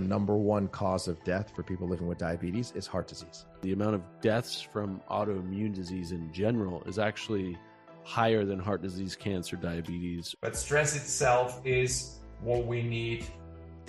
The number one cause of death for people living with diabetes is heart disease. The amount of deaths from autoimmune disease in general is actually higher than heart disease, cancer, diabetes. But stress itself is what we need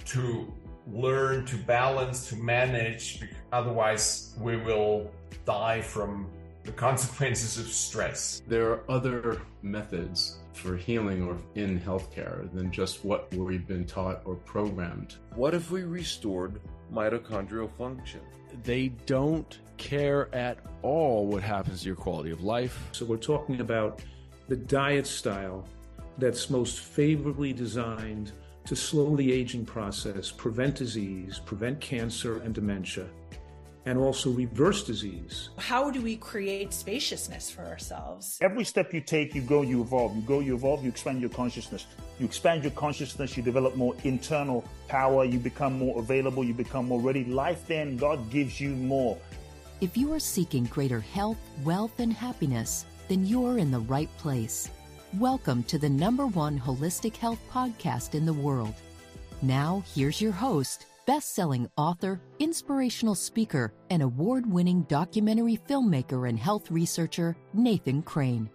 to learn to balance, to manage. Otherwise, we will die from the consequences of stress. There are other methods for healing or in healthcare than just what we've been taught or programmed. What if we restored mitochondrial function? They don't care at all what happens to your quality of life. So, we're talking about the diet style that's most favorably designed to slow the aging process, prevent disease, prevent cancer and dementia and also reverse disease. How do we create spaciousness for ourselves? Every step you take, you go, you evolve. You go, you evolve, you expand your consciousness. You expand your consciousness, you develop more internal power, you become more available, you become more ready. Life then, God gives you more. If you are seeking greater health, wealth, and happiness, then you're in the right place. Welcome to the number one holistic health podcast in the world. Now, here's your host, best selling author, inspirational speaker, and award winning documentary filmmaker and health researcher, Nathan Crane.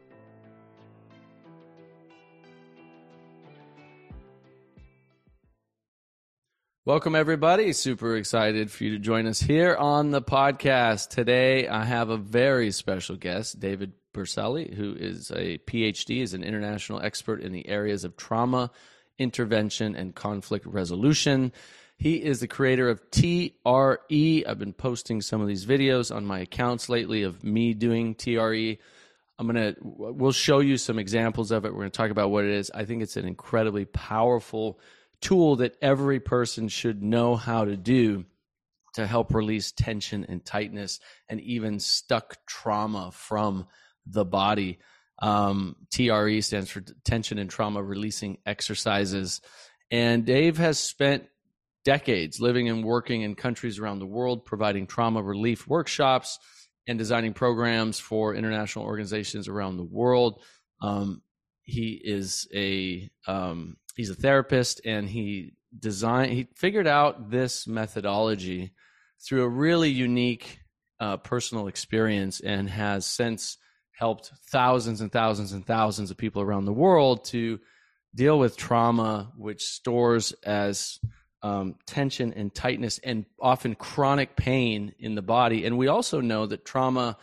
Welcome, everybody. Super excited for you to join us here on the podcast. Today, I have a very special guest, David Berceli, who is a PhD, is an international expert in the areas of trauma, intervention, and conflict resolution. He is the creator of TRE. I've been posting some of these videos on my accounts lately of me doing TRE. I'm going to, we'll show you some examples of it. We're going to talk about what it is. I think it's an incredibly powerful tool that every person should know how to do to help release tension and tightness and even stuck trauma from the body. Um, TRE stands for tension and trauma releasing exercises. And Dave has spent decades living and working in countries around the world, providing trauma relief workshops and designing programs for international organizations around the world. Um, he is a um, he's a therapist, and he designed he figured out this methodology through a really unique uh, personal experience, and has since helped thousands and thousands and thousands of people around the world to deal with trauma, which stores as um, tension and tightness and often chronic pain in the body. And we also know that trauma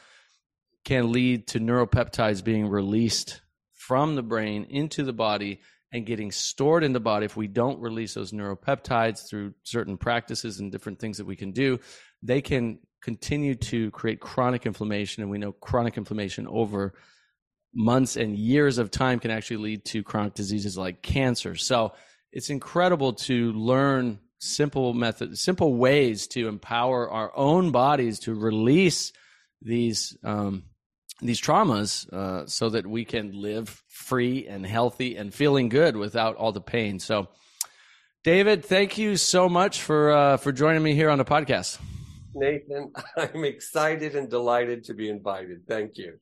can lead to neuropeptides being released from the brain into the body and getting stored in the body. If we don't release those neuropeptides through certain practices and different things that we can do, they can continue to create chronic inflammation. And we know chronic inflammation over months and years of time can actually lead to chronic diseases like cancer. So, it's incredible to learn simple methods, simple ways to empower our own bodies to release these um, these traumas, uh, so that we can live free and healthy and feeling good without all the pain. So, David, thank you so much for uh, for joining me here on the podcast. Nathan, I'm excited and delighted to be invited. Thank you.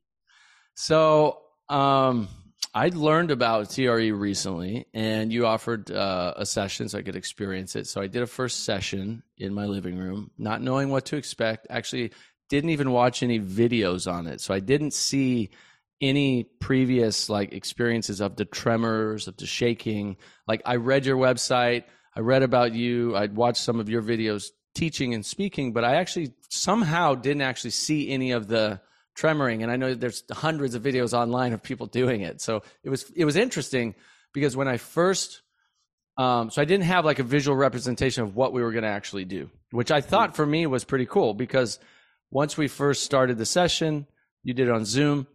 So, um, I learned about TRE recently, and you offered uh, a session so I could experience it. So I did a first session in my living room, not knowing what to expect. Actually, didn't even watch any videos on it, so I didn't see any previous like experiences of the tremors, of the shaking. Like I read your website, I read about you, I'd watched some of your videos teaching and speaking, but I actually somehow didn't actually see any of the tremoring and i know there's hundreds of videos online of people doing it. So it was it was interesting because when i first um, so i didn't have like a visual representation of what we were going to actually do which i thought for me was pretty cool because once we first started the session you did it on zoom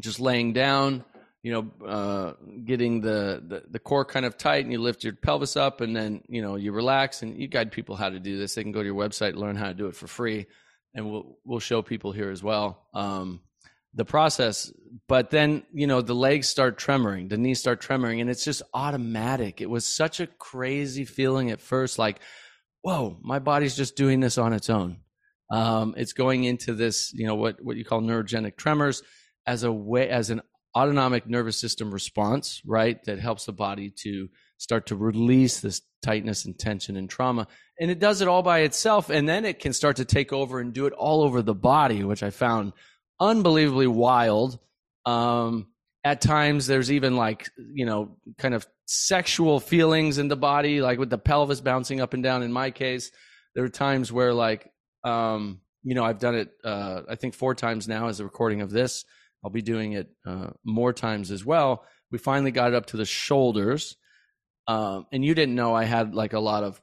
just laying down you know uh, getting the, the the core kind of tight and you lift your pelvis up and then you know you relax and you guide people how to do this. They can go to your website learn how to do it for free and we'll we'll show people here as well um, the process. But then you know the legs start tremoring, the knees start tremoring, and it's just automatic. It was such a crazy feeling at first, like, whoa, my body's just doing this on its own. Um, it's going into this, you know, what what you call neurogenic tremors as a way as an autonomic nervous system response, right? That helps the body to start to release this tightness and tension and trauma. And it does it all by itself. And then it can start to take over and do it all over the body, which I found unbelievably wild. Um, at times, there's even like, you know, kind of sexual feelings in the body, like with the pelvis bouncing up and down. In my case, there are times where, like, um, you know, I've done it, uh, I think four times now as a recording of this. I'll be doing it uh, more times as well. We finally got it up to the shoulders. Um, and you didn't know I had like a lot of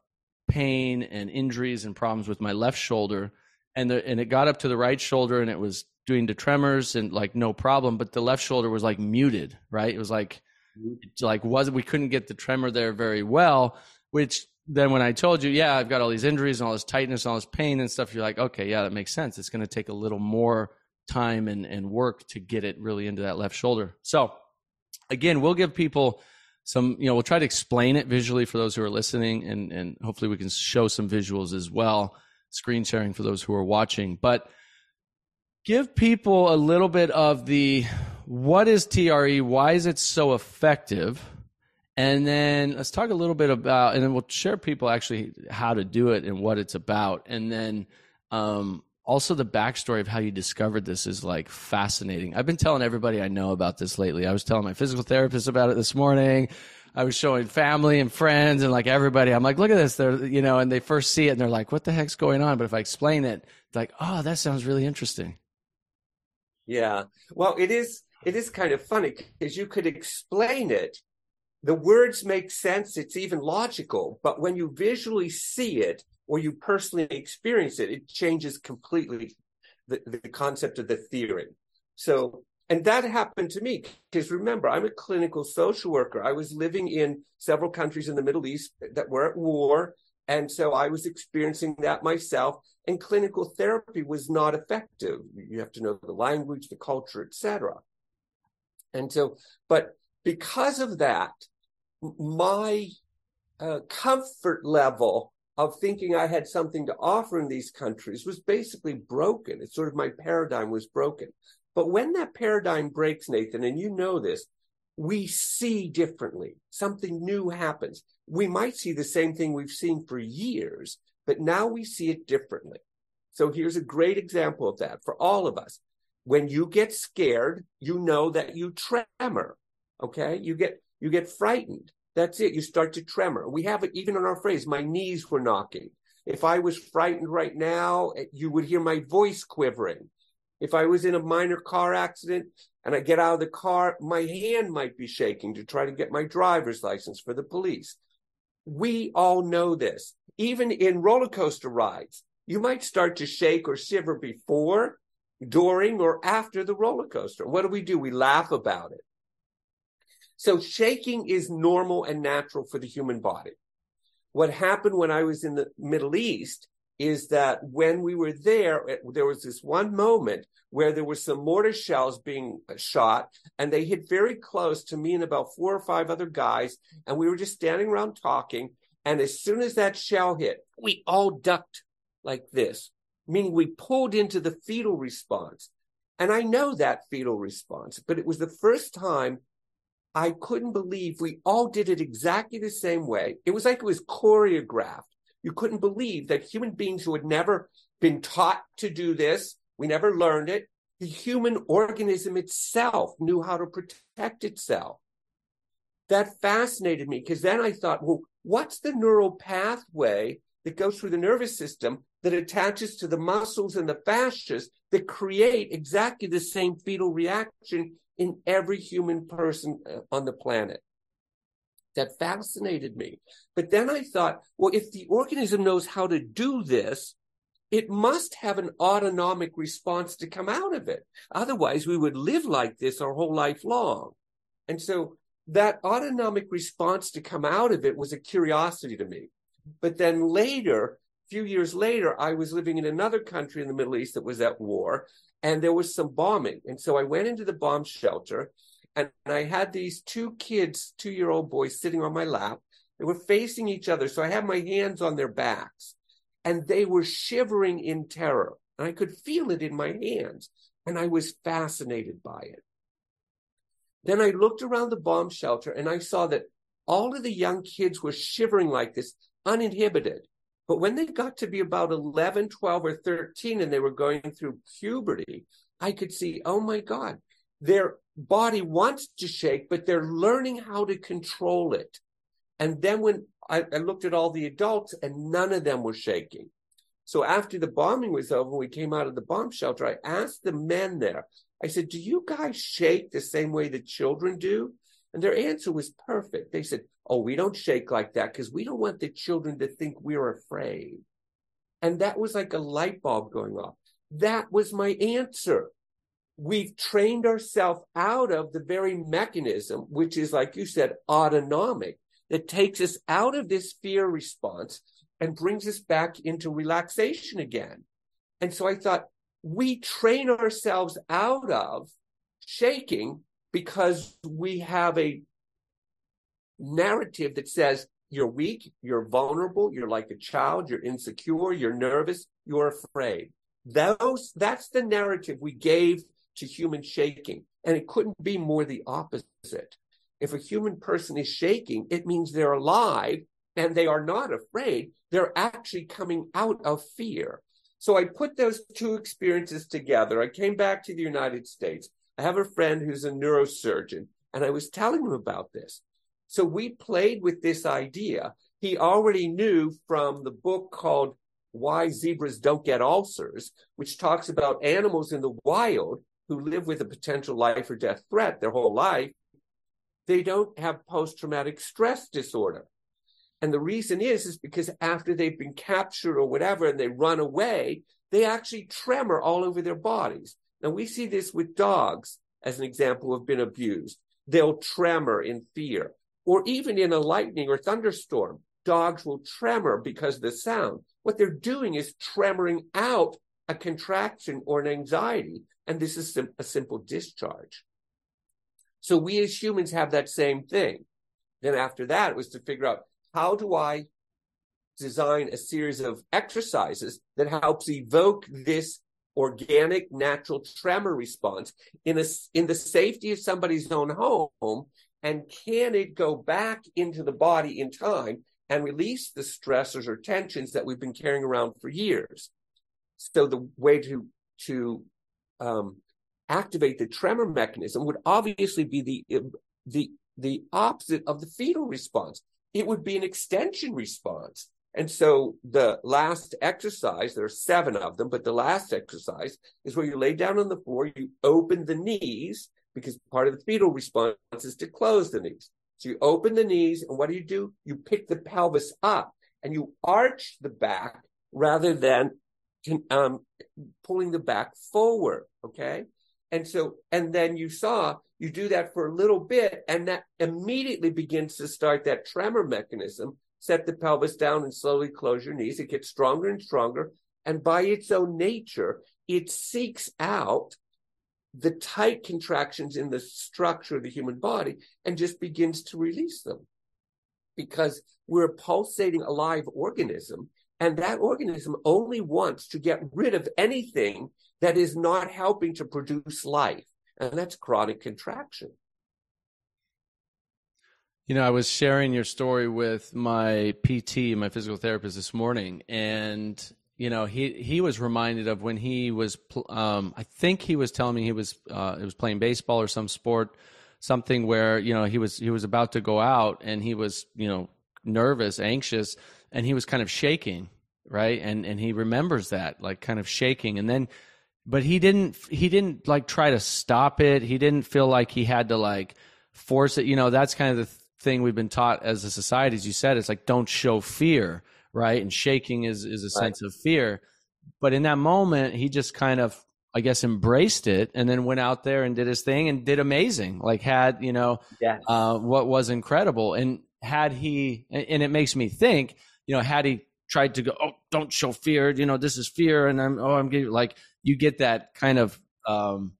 pain and injuries and problems with my left shoulder. And, the, and it got up to the right shoulder and it was doing the tremors and like no problem. But the left shoulder was like muted, right? It was like, it like was we couldn't get the tremor there very well, which then when I told you, yeah, I've got all these injuries and all this tightness and all this pain and stuff, you're like, okay, yeah, that makes sense. It's going to take a little more time and, and work to get it really into that left shoulder. So again, we'll give people some, you know, we'll try to explain it visually for those who are listening and, and hopefully we can show some visuals as well, screen sharing for those who are watching, but give people a little bit of the, what is TRE? Why is it so effective? And then let's talk a little bit about, and then we'll share people actually how to do it and what it's about. And then um, also the backstory of how you discovered this is like fascinating. I've been telling everybody I know about this lately. I was telling my physical therapist about it this morning. I was showing family and friends and like everybody. I'm like, look at this. They're, you know, and they first see it and they're like, what the heck's going on? But if I explain it, it's like, oh, that sounds really interesting. Yeah. Well, it is, it is kind of funny because you could explain it the words make sense. It's even logical. But when you visually see it or you personally experience it, it changes completely the, the concept of the theory. So, and that happened to me because remember, I'm a clinical social worker. I was living in several countries in the Middle East that were at war. And so I was experiencing that myself and clinical therapy was not effective. You have to know the language, the culture, etc. And so, but because of that, my uh, comfort level of thinking I had something to offer in these countries was basically broken. It's sort of my paradigm was broken. But when that paradigm breaks, Nathan, and you know this, we see differently. Something new happens. We might see the same thing we've seen for years, but now we see it differently. So here's a great example of that for all of us. When you get scared, you know that you tremor. Okay. You get you get frightened. That's it. You start to tremor. We have it even in our phrase, my knees were knocking. If I was frightened right now, you would hear my voice quivering. If I was in a minor car accident and I get out of the car, my hand might be shaking to try to get my driver's license for the police. We all know this. Even in roller coaster rides, you might start to shake or shiver before, during, or after the roller coaster. What do we do? We laugh about it. So shaking is normal and natural for the human body. What happened when I was in the Middle East is that when we were there, there was this one moment where there were some mortar shells being shot and they hit very close to me and about four or five other guys. And we were just standing around talking. And as soon as that shell hit, we all ducked like this, meaning we pulled into the fetal response. And I know that fetal response, but it was the first time I couldn't believe we all did it exactly the same way. It was like it was choreographed. You couldn't believe that human beings who had never been taught to do this, we never learned it, the human organism itself knew how to protect itself. That fascinated me because then I thought, well, what's the neural pathway that goes through the nervous system that attaches to the muscles and the fascias that create exactly the same fetal reaction in every human person uh, on the planet. That fascinated me. But then I thought, well, if the organism knows how to do this, it must have an autonomic response to come out of it. Otherwise, we would live like this our whole life long. And so that autonomic response to come out of it was a curiosity to me. But then later, a few years later, I was living in another country in the Middle East that was at war and there was some bombing. And so I went into the bomb shelter and I had these two kids, two year old boys sitting on my lap. They were facing each other. So I had my hands on their backs and they were shivering in terror. And I could feel it in my hands and I was fascinated by it. Then I looked around the bomb shelter and I saw that all of the young kids were shivering like this, uninhibited. But when they got to be about 11, 12, or 13, and they were going through puberty, I could see, oh my God, their body wants to shake, but they're learning how to control it. And then when I, I looked at all the adults, and none of them were shaking. So after the bombing was over, we came out of the bomb shelter. I asked the men there, I said, Do you guys shake the same way the children do? And their answer was perfect. They said, Oh, we don't shake like that because we don't want the children to think we're afraid. And that was like a light bulb going off. That was my answer. We've trained ourselves out of the very mechanism, which is, like you said, autonomic, that takes us out of this fear response and brings us back into relaxation again. And so I thought, we train ourselves out of shaking because we have a narrative that says you're weak, you're vulnerable, you're like a child, you're insecure, you're nervous, you're afraid. Those, that's the narrative we gave to human shaking. And it couldn't be more the opposite. If a human person is shaking, it means they're alive and they are not afraid. They're actually coming out of fear. So I put those two experiences together. I came back to the United States. I have a friend who's a neurosurgeon, and I was telling him about this. So we played with this idea. He already knew from the book called Why Zebras Don't Get Ulcers, which talks about animals in the wild who live with a potential life or death threat their whole life. They don't have post traumatic stress disorder. And the reason is, is because after they've been captured or whatever and they run away, they actually tremor all over their bodies. Now we see this with dogs as an example of been abused. They'll tremor in fear or even in a lightning or thunderstorm, dogs will tremor because of the sound. What they're doing is tremoring out a contraction or an anxiety. And this is a simple discharge. So we as humans have that same thing. Then after that, it was to figure out how do I design a series of exercises that helps evoke this organic natural tremor response in a in the safety of somebody's own home and can it go back into the body in time and release the stressors or tensions that we've been carrying around for years so the way to to um, activate the tremor mechanism would obviously be the the the opposite of the fetal response it would be an extension response. And so the last exercise, there are seven of them, but the last exercise is where you lay down on the floor, you open the knees, because part of the fetal response is to close the knees. So you open the knees, and what do you do? You pick the pelvis up and you arch the back rather than um, pulling the back forward. Okay. And so, and then you saw you do that for a little bit, and that immediately begins to start that tremor mechanism. Set the pelvis down and slowly close your knees. It gets stronger and stronger. And by its own nature, it seeks out the tight contractions in the structure of the human body and just begins to release them. Because we're a pulsating alive organism, and that organism only wants to get rid of anything that is not helping to produce life and that's chronic contraction. You know, I was sharing your story with my PT, my physical therapist this morning, and you know, he he was reminded of when he was, um, I think he was telling me he was, uh, he was playing baseball or some sport, something where you know he was he was about to go out and he was you know nervous, anxious, and he was kind of shaking, right? And and he remembers that, like kind of shaking, and then but he didn't he didn't like try to stop it. He didn't feel like he had to like force it. You know that's kind of the thing we've been taught as a society as you said it's like don't show fear right? And shaking is is a right. sense of fear. But in that moment he just kind of i guess embraced it and then went out there and did his thing and did amazing. Like had you know yes. uh, what was incredible. And had he and it makes me think you know had he tried to go oh don't show fear. You know this is fear. And i'm oh i'm getting like you get that kind of um,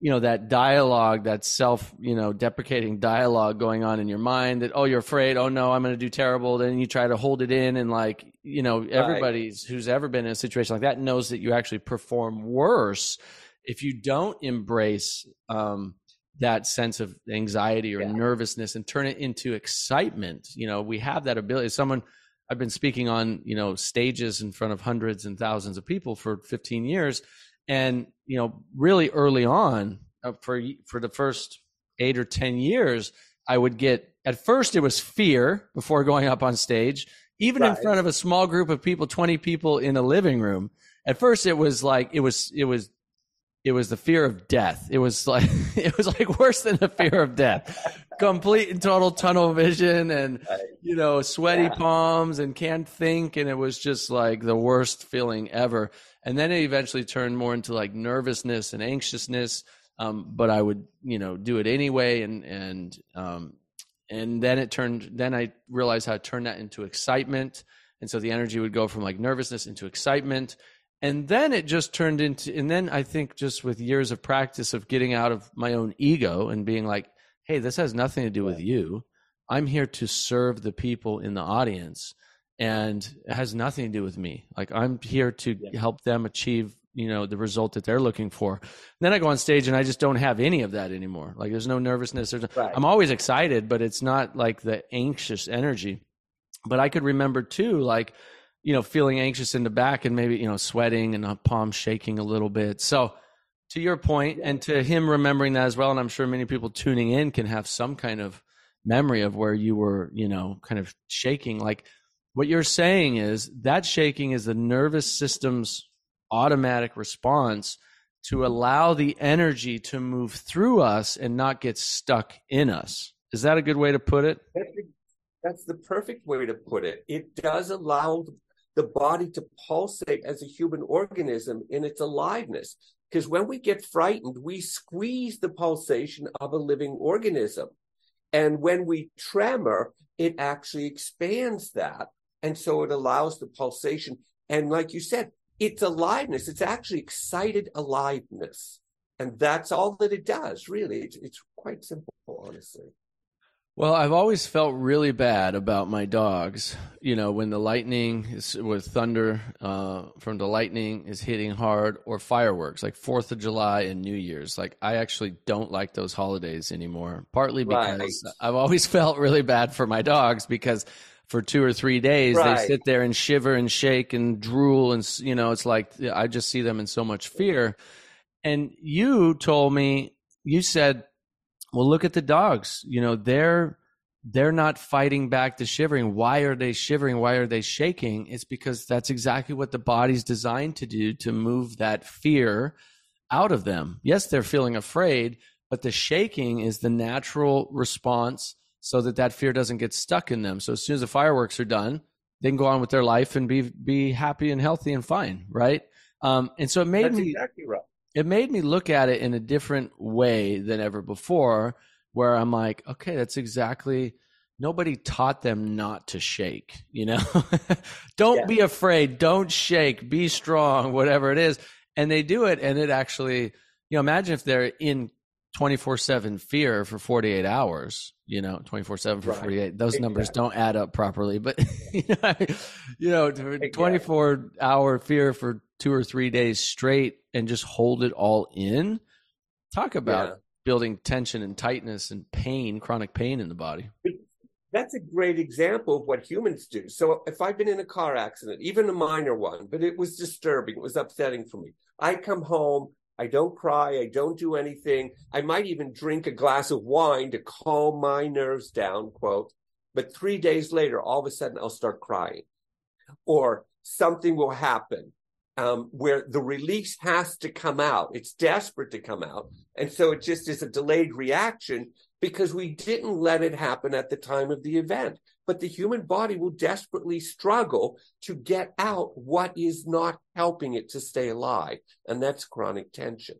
you know that dialogue that self you know deprecating dialogue going on in your mind that oh you're afraid oh no i'm going to do terrible then you try to hold it in and like you know everybody's right. who's ever been in a situation like that knows that you actually perform worse if you don't embrace um, that sense of anxiety or Yeah. nervousness and turn it into excitement. You know, we have that ability. Someone I've been speaking on, you know, stages in front of hundreds and thousands of people for 15 years, and you know, really early on, uh, for for the first eight or 10 years, I would get. At first, it was fear before going up on stage, even in front of a small group of people, 20 people in a living room. At first, it was like it was it was it was the fear of death. It was like it was like worse than the fear of death. Complete and total tunnel vision and you know, sweaty Yeah. palms and can't think and it was just like the worst feeling ever. And then it eventually turned more into like nervousness and anxiousness. Um, but I would, you know, do it anyway and and um and then it turned then I realized how to turn that into excitement. And so the energy would go from like nervousness into excitement and then it just turned into and then i think just with years of practice of getting out of my own ego and being like hey this has nothing to do with you i'm here to serve the people in the audience and it has nothing to do with me. Like i'm here to help them achieve you know the result that they're looking for. Then i go on stage and i just don't have any of that anymore. Like there's no nervousness. There's Right. i'm always excited but it's not like the anxious energy. But i could remember too like you know, feeling anxious in the back and maybe, you know, sweating and a palm shaking a little bit. So, to your point, and to him remembering that as well, and I'm sure many people tuning in can have some kind of memory of where you were, you know, kind of shaking. Like what you're saying is that shaking is the nervous system's automatic response to allow the energy to move through us and not get stuck in us. Is that a good way to put it? That's the, perfect way to put it. It does allow the body to pulsate as a human organism in its aliveness. Because when we get frightened, we squeeze the pulsation of a living organism. And when we tremor, it actually expands that. And so it allows the pulsation. And like you said, it's aliveness. It's actually excited aliveness. And that's all that it does, really. It's, it's quite simple, honestly. Well, I've always felt really bad about my dogs. You know, when the lightning is with thunder uh, from the lightning is hitting hard, or fireworks like Fourth of July and New Year's. Like, I actually don't like those holidays anymore. Partly because Right. I've always felt really bad for my dogs because for two or three days they sit there and shiver and shake and drool, and you know, it's like I just see them in so much fear. And you told me, you said well look at the dogs. You know they're they're not fighting back the shivering. Why are they shivering? Why are they shaking? It's because that's exactly what the body's designed to do to move that fear out of them. Yes they're feeling afraid but the shaking is the natural response so that that fear doesn't get stuck in them. So as soon as the fireworks are done they can go on with their life and be be happy and healthy and fine right? Um, and so it made That's me exactly right. it made me look at it in a different way than ever before where i'm like okay that's exactly nobody taught them not to shake you know? Don't Yeah. be afraid. Don't shake. Be strong whatever it is. And they do it and it actually you know imagine if they're in 24/7 fear for 48 hours you know 24/7 for Right. 48 those numbers don't add up properly but you know, you know 24 hour fear for 2 or 3 days straight and just hold it all in talk about Yeah. building tension and tightness and pain chronic pain in the body That's a great example of what humans do. So if I've been in a car accident, even a minor one, but it was disturbing, it was upsetting for me. I come home, I don't cry, I don't do anything. I might even drink a glass of wine to calm my nerves down, quote. But three days later, all of a sudden I'll start crying. Or something will happen um, where the release has to come out. It's desperate to come out. And so it just is a delayed reaction because we didn't let it happen at the time of the event. But the human body will desperately struggle to get out what is not helping it to stay alive. And that's chronic tension.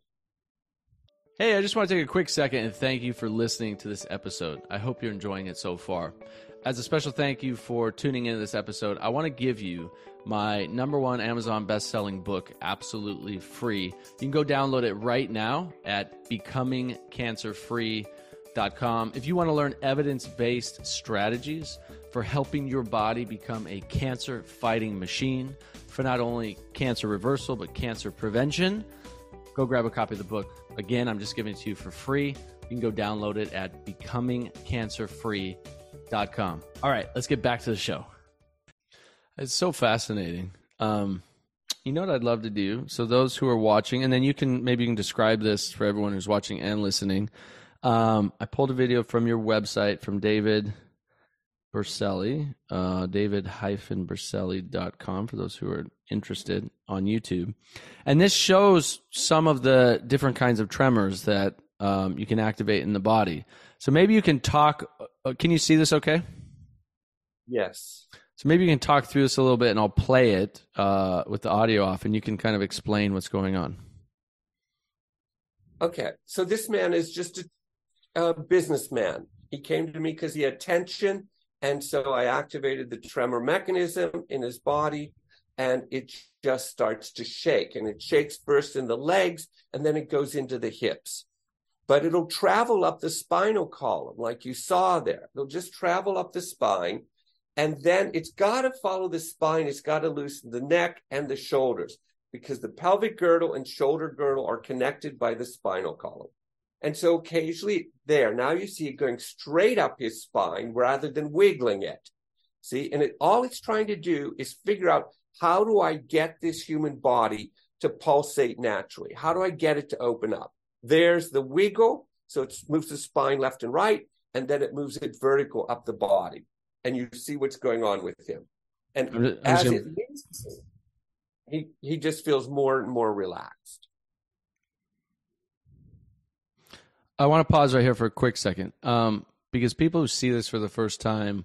Hey, I just want to take a quick second and thank you for listening to this episode. I hope you're enjoying it so far. As a special thank you for tuning into this episode, I want to give you my number one Amazon best-selling book absolutely free. You can go download it right now at becomingcancerfree.com. If you want to learn evidence-based strategies for helping your body become a cancer fighting machine for not only cancer reversal but cancer prevention, go grab a copy of the book. Again, I'm just giving it to you for free. You can go download it at becomingcancerfree.com. All right, let's get back to the show. It's so fascinating. Um, you know what I'd love to do? So those who are watching, and then you can maybe you can describe this for everyone who's watching and listening. Um, I pulled a video from your website from David Berceli, uh, david-berceli.com for those who are interested on YouTube. And this shows some of the different kinds of tremors that um, you can activate in the body. So maybe you can talk. Uh, can you see this okay? Yes. So maybe you can talk through this a little bit and I'll play it uh, with the audio off and you can kind of explain what's going on. Okay. So this man is just a, a businessman. He came to me because he had tension and so I activated the tremor mechanism in his body and it just starts to shake. And it shakes first in the legs and then it goes into the hips. But it'll travel up the spinal column, like you saw there. It'll just travel up the spine. And then it's got to follow the spine. It's got to loosen the neck and the shoulders because the pelvic girdle and shoulder girdle are connected by the spinal column. And so occasionally there, now you see it going straight up his spine rather than wiggling it. See, and it, all it's trying to do is figure out how do I get this human body to pulsate naturally? How do I get it to open up? There's the wiggle. So it moves the spine left and right, and then it moves it vertical up the body. And you see what's going on with him. And I'm I'm as just- it moves, he, he just feels more and more relaxed. I want to pause right here for a quick second, um, because people who see this for the first time,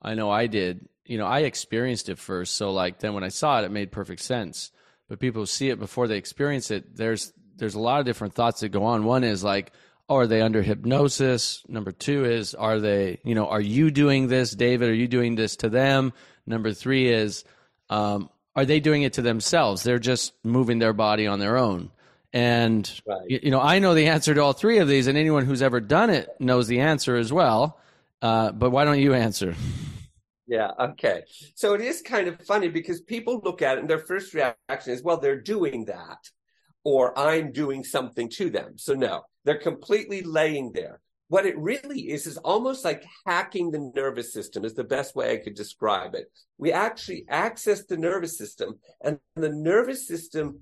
I know I did. You know, I experienced it first, so like then when I saw it, it made perfect sense. But people who see it before they experience it, there's there's a lot of different thoughts that go on. One is like, oh, are they under hypnosis? Number two is, are they, you know, are you doing this, David? Are you doing this to them? Number three is, um, are they doing it to themselves? They're just moving their body on their own. And Right. you, you know, I know the answer to all three of these, and anyone who's ever done it knows the answer as well. Uh, but why don't you answer? Yeah, okay. So it is kind of funny because people look at it and their first reaction is, well, they're doing that, or I'm doing something to them. So no, they're completely laying there. What it really is, is almost like hacking the nervous system, is the best way I could describe it. We actually access the nervous system, and the nervous system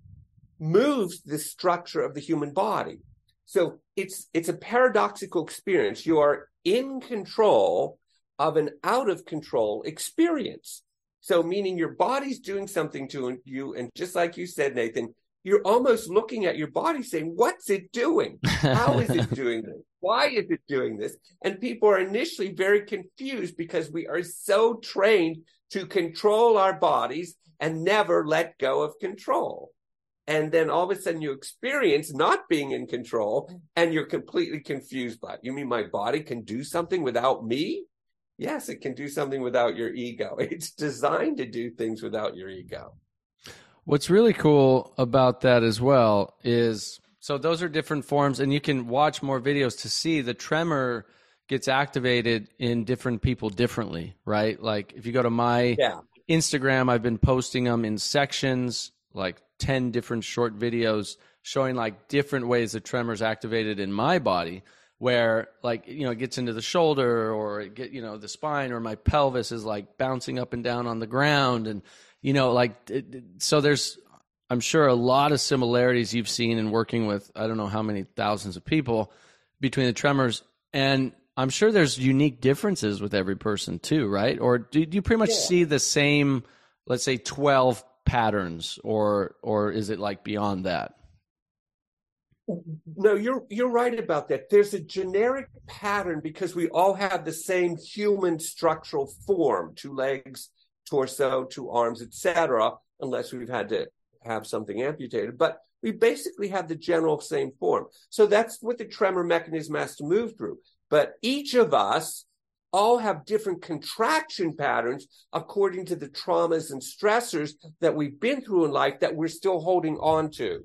moves the structure of the human body. So it's it's a paradoxical experience. You are in control of an out of control experience. So meaning your body's doing something to you, and just like you said, Nathan, you're almost looking at your body saying, "What's it doing? How is it doing this? Why is it doing this?" And people are initially very confused because we are so trained to control our bodies and never let go of control and then all of a sudden you experience not being in control and you're completely confused by it. You mean my body can do something without me? Yes, it can do something without your ego. It's designed to do things without your ego. What's really cool about that as well is so those are different forms, and you can watch more videos to see the tremor gets activated in different people differently, right? Like if you go to my Yeah. Instagram, I've been posting them in sections, like 10 different short videos showing like different ways the tremors activated in my body where like you know it gets into the shoulder or it get you know the spine or my pelvis is like bouncing up and down on the ground and you know like it, it- so there's i'm sure a lot of similarities you've seen in working with i don't know how many thousands of people between the tremors and i'm sure there's unique differences with every person too right or do, do you pretty much Yeah. see the same let's say 12 patterns or or is it like beyond that No, you're you're right about that. There's a generic pattern because we all have the same human structural form: two legs, torso, two arms, etc. Unless we've had to have something amputated, but we basically have the general same form. So that's what the tremor mechanism has to move through. But each of us all have different contraction patterns according to the traumas and stressors that we've been through in life that we're still holding on to.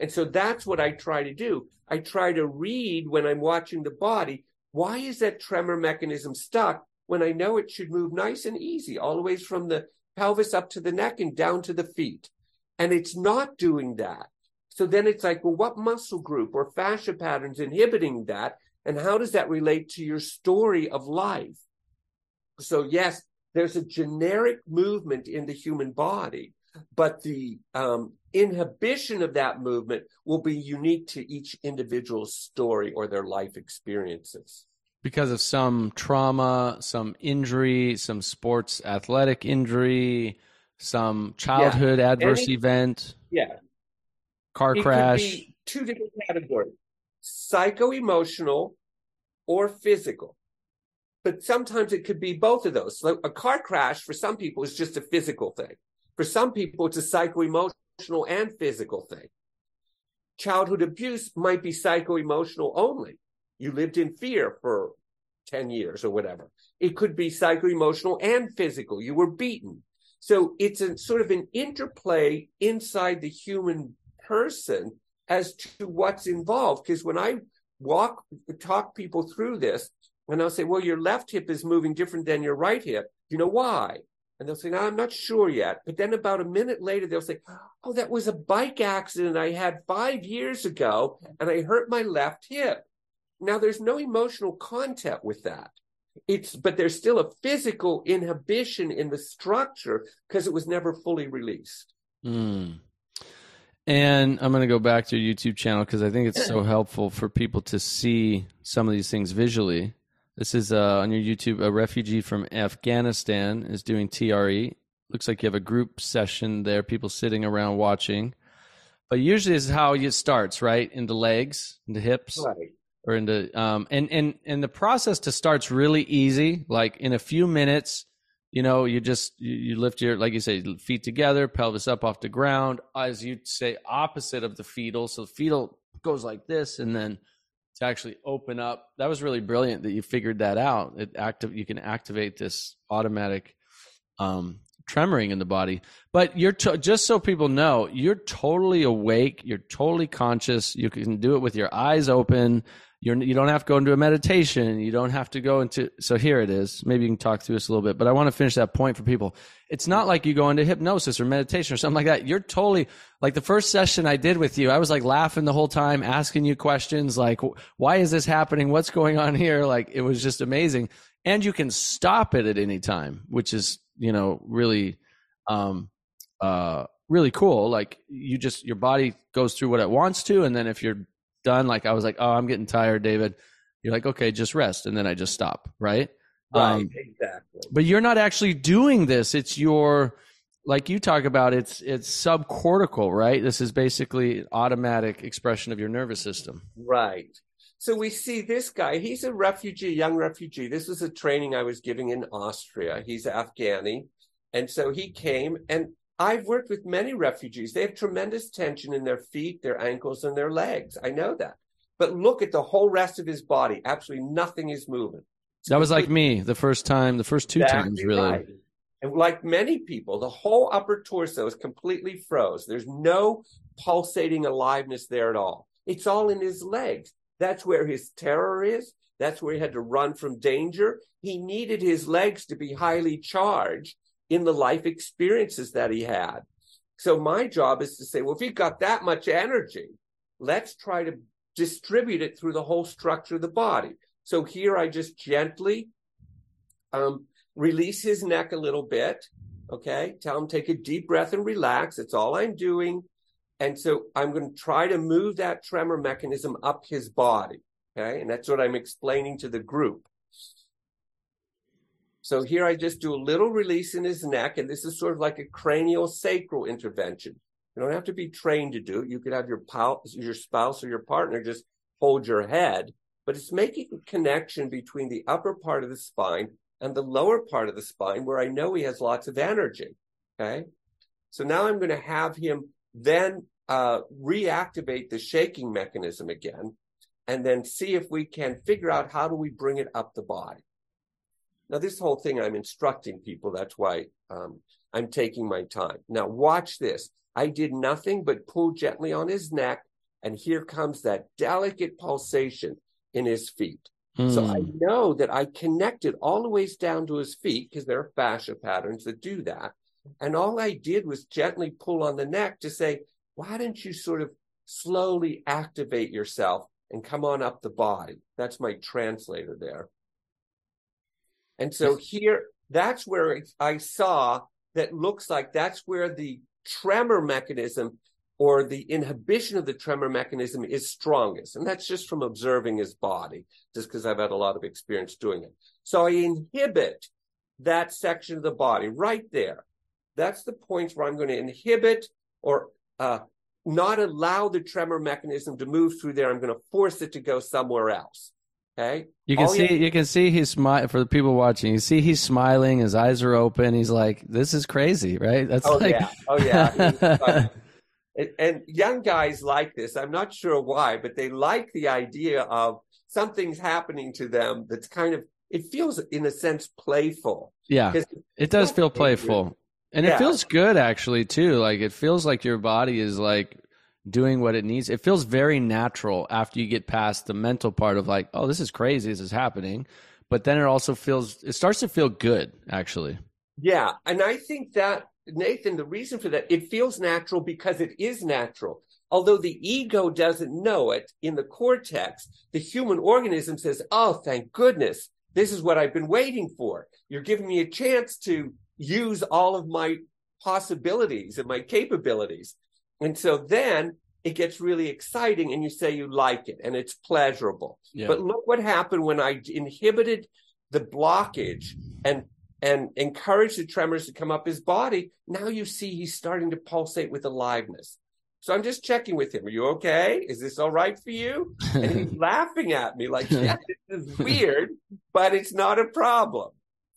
And so that's what I try to do. I try to read when I'm watching the body, why is that tremor mechanism stuck when I know it should move nice and easy, all the way from the pelvis up to the neck and down to the feet. And it's not doing that. So then it's like, well, what muscle group or fascia patterns inhibiting that? And how does that relate to your story of life? So, yes, there's a generic movement in the human body, but the um, inhibition of that movement will be unique to each individual's story or their life experiences. Because of some trauma, some injury, some sports athletic injury, some childhood yeah. adverse Any, event. Yeah. Car it crash. two different categories psycho emotional or physical. But sometimes it could be both of those. A car crash for some people is just a physical thing. For some people, it's a psycho emotional and physical thing. Childhood abuse might be psycho emotional only. You lived in fear for 10 years or whatever. It could be psycho emotional and physical. You were beaten. So it's a sort of an interplay inside the human person as to what's involved. Because when I walk, talk people through this, and I'll say, well, your left hip is moving different than your right hip. You know why? And they'll say, no, I'm not sure yet. But then about a minute later, they'll say, oh, that was a bike accident I had five years ago, and I hurt my left hip. Now, there's no emotional content with that. It's, but there's still a physical inhibition in the structure because it was never fully released. Mm. And I'm going to go back to your YouTube channel because I think it's so helpful for people to see some of these things visually. This is uh, on your YouTube. A refugee from Afghanistan is doing TRE. Looks like you have a group session there, people sitting around watching. But usually, this is how it starts, right? In the legs, in the hips, right. or into um, and and and the process to start's really easy. Like in a few minutes, you know, you just you, lift your like you say feet together, pelvis up off the ground, as you say opposite of the fetal. So the fetal goes like this, and then to actually open up. That was really brilliant that you figured that out. It active you can activate this automatic um, tremoring in the body. But you're to, just so people know, you're totally awake. You're totally conscious. You can do it with your eyes open. You're, you don't have to go into a meditation. You don't have to go into. So here it is. Maybe you can talk through this a little bit, but I want to finish that point for people. It's not like you go into hypnosis or meditation or something like that. You're totally like the first session I did with you. I was like laughing the whole time, asking you questions like, why is this happening? What's going on here? Like it was just amazing. And you can stop it at any time, which is, you know, really, um, uh, really cool. Like you just, your body goes through what it wants to. And then if you're done, like I was like, oh, I'm getting tired, David. You're like, okay, just rest, and then I just stop, right? Right, um, exactly. But you're not actually doing this. It's your, like you talk about, it's it's subcortical, right? This is basically automatic expression of your nervous system. Right. So we see this guy. He's a refugee, young refugee. This was a training I was giving in Austria. He's Afghani, and so he came and I've worked with many refugees. They have tremendous tension in their feet, their ankles, and their legs. I know that. But look at the whole rest of his body. Absolutely nothing is moving. It's that was like me the first time, the first two times, really. Right. And like many people, the whole upper torso is completely froze. There's no pulsating aliveness there at all. It's all in his legs. That's where his terror is. That's where he had to run from danger. He needed his legs to be highly charged in the life experiences that he had. So my job is to say, well, if you've got that much energy, let's try to distribute it through the whole structure of the body. So here I just gently um, release his neck a little bit. Okay. Tell him take a deep breath and relax. That's all I'm doing. And so I'm going to try to move that tremor mechanism up his body. Okay. And that's what I'm explaining to the group. So here I just do a little release in his neck, and this is sort of like a cranial sacral intervention. You don't have to be trained to do it. You could have your, pal- your spouse or your partner just hold your head, but it's making a connection between the upper part of the spine and the lower part of the spine where I know he has lots of energy. Okay. So now I'm going to have him then uh, reactivate the shaking mechanism again and then see if we can figure out how do we bring it up the body. Now, this whole thing, I'm instructing people. That's why um, I'm taking my time. Now, watch this. I did nothing but pull gently on his neck, and here comes that delicate pulsation in his feet. Mm. So I hmm. know that I connected all the ways down to his feet because there are fascia patterns that do that. And all I did was gently pull on the neck to say, why don't you sort of slowly activate yourself and come on up the body. That's my translator there. And so here, that's where I saw that looks like that's where the tremor mechanism or the inhibition of the tremor mechanism is strongest. And that's just from observing his body, just because I've had a lot of experience doing it. So I inhibit that section of the body right there. That's the point where I'm going to inhibit or uh, not allow the tremor mechanism to move through there. I'm going to force it to go somewhere else. Okay. You can All see you- you can see he's smiling for the people watching. You see he's smiling. His eyes are open. He's like, "This is crazy, right?" That's Oh like, yeah, oh yeah. And, and young guys like this. I'm not sure why, but they like the idea of something's happening to them that's kind of. It feels, in a sense, playful. Yeah. It does feel playful, and Yeah. it feels good actually too. Like it feels like your body is like doing what it needs. It feels very natural after you get past the mental part of like, "Oh, this is crazy. This is happening," but then it also feels. It starts to feel good actually. Yeah, and I think that Nathan, the reason for that, it feels natural because it is natural. Although the ego doesn't know it in the cortex, the human organism says, "Oh, thank goodness, this is what I've been waiting for. You're giving me a chance to use all of my possibilities and my capabilities." And so then it gets really exciting, and you say you like it, and it's pleasurable. Yeah. But look what happened when I inhibited the blockage and and encouraged the tremors to come up his body. Now you see he's starting to pulsate with aliveness. So I'm just checking with him. Are you okay? Is this all right for you? And he's laughing at me like, yeah, this is weird, but it's not a problem.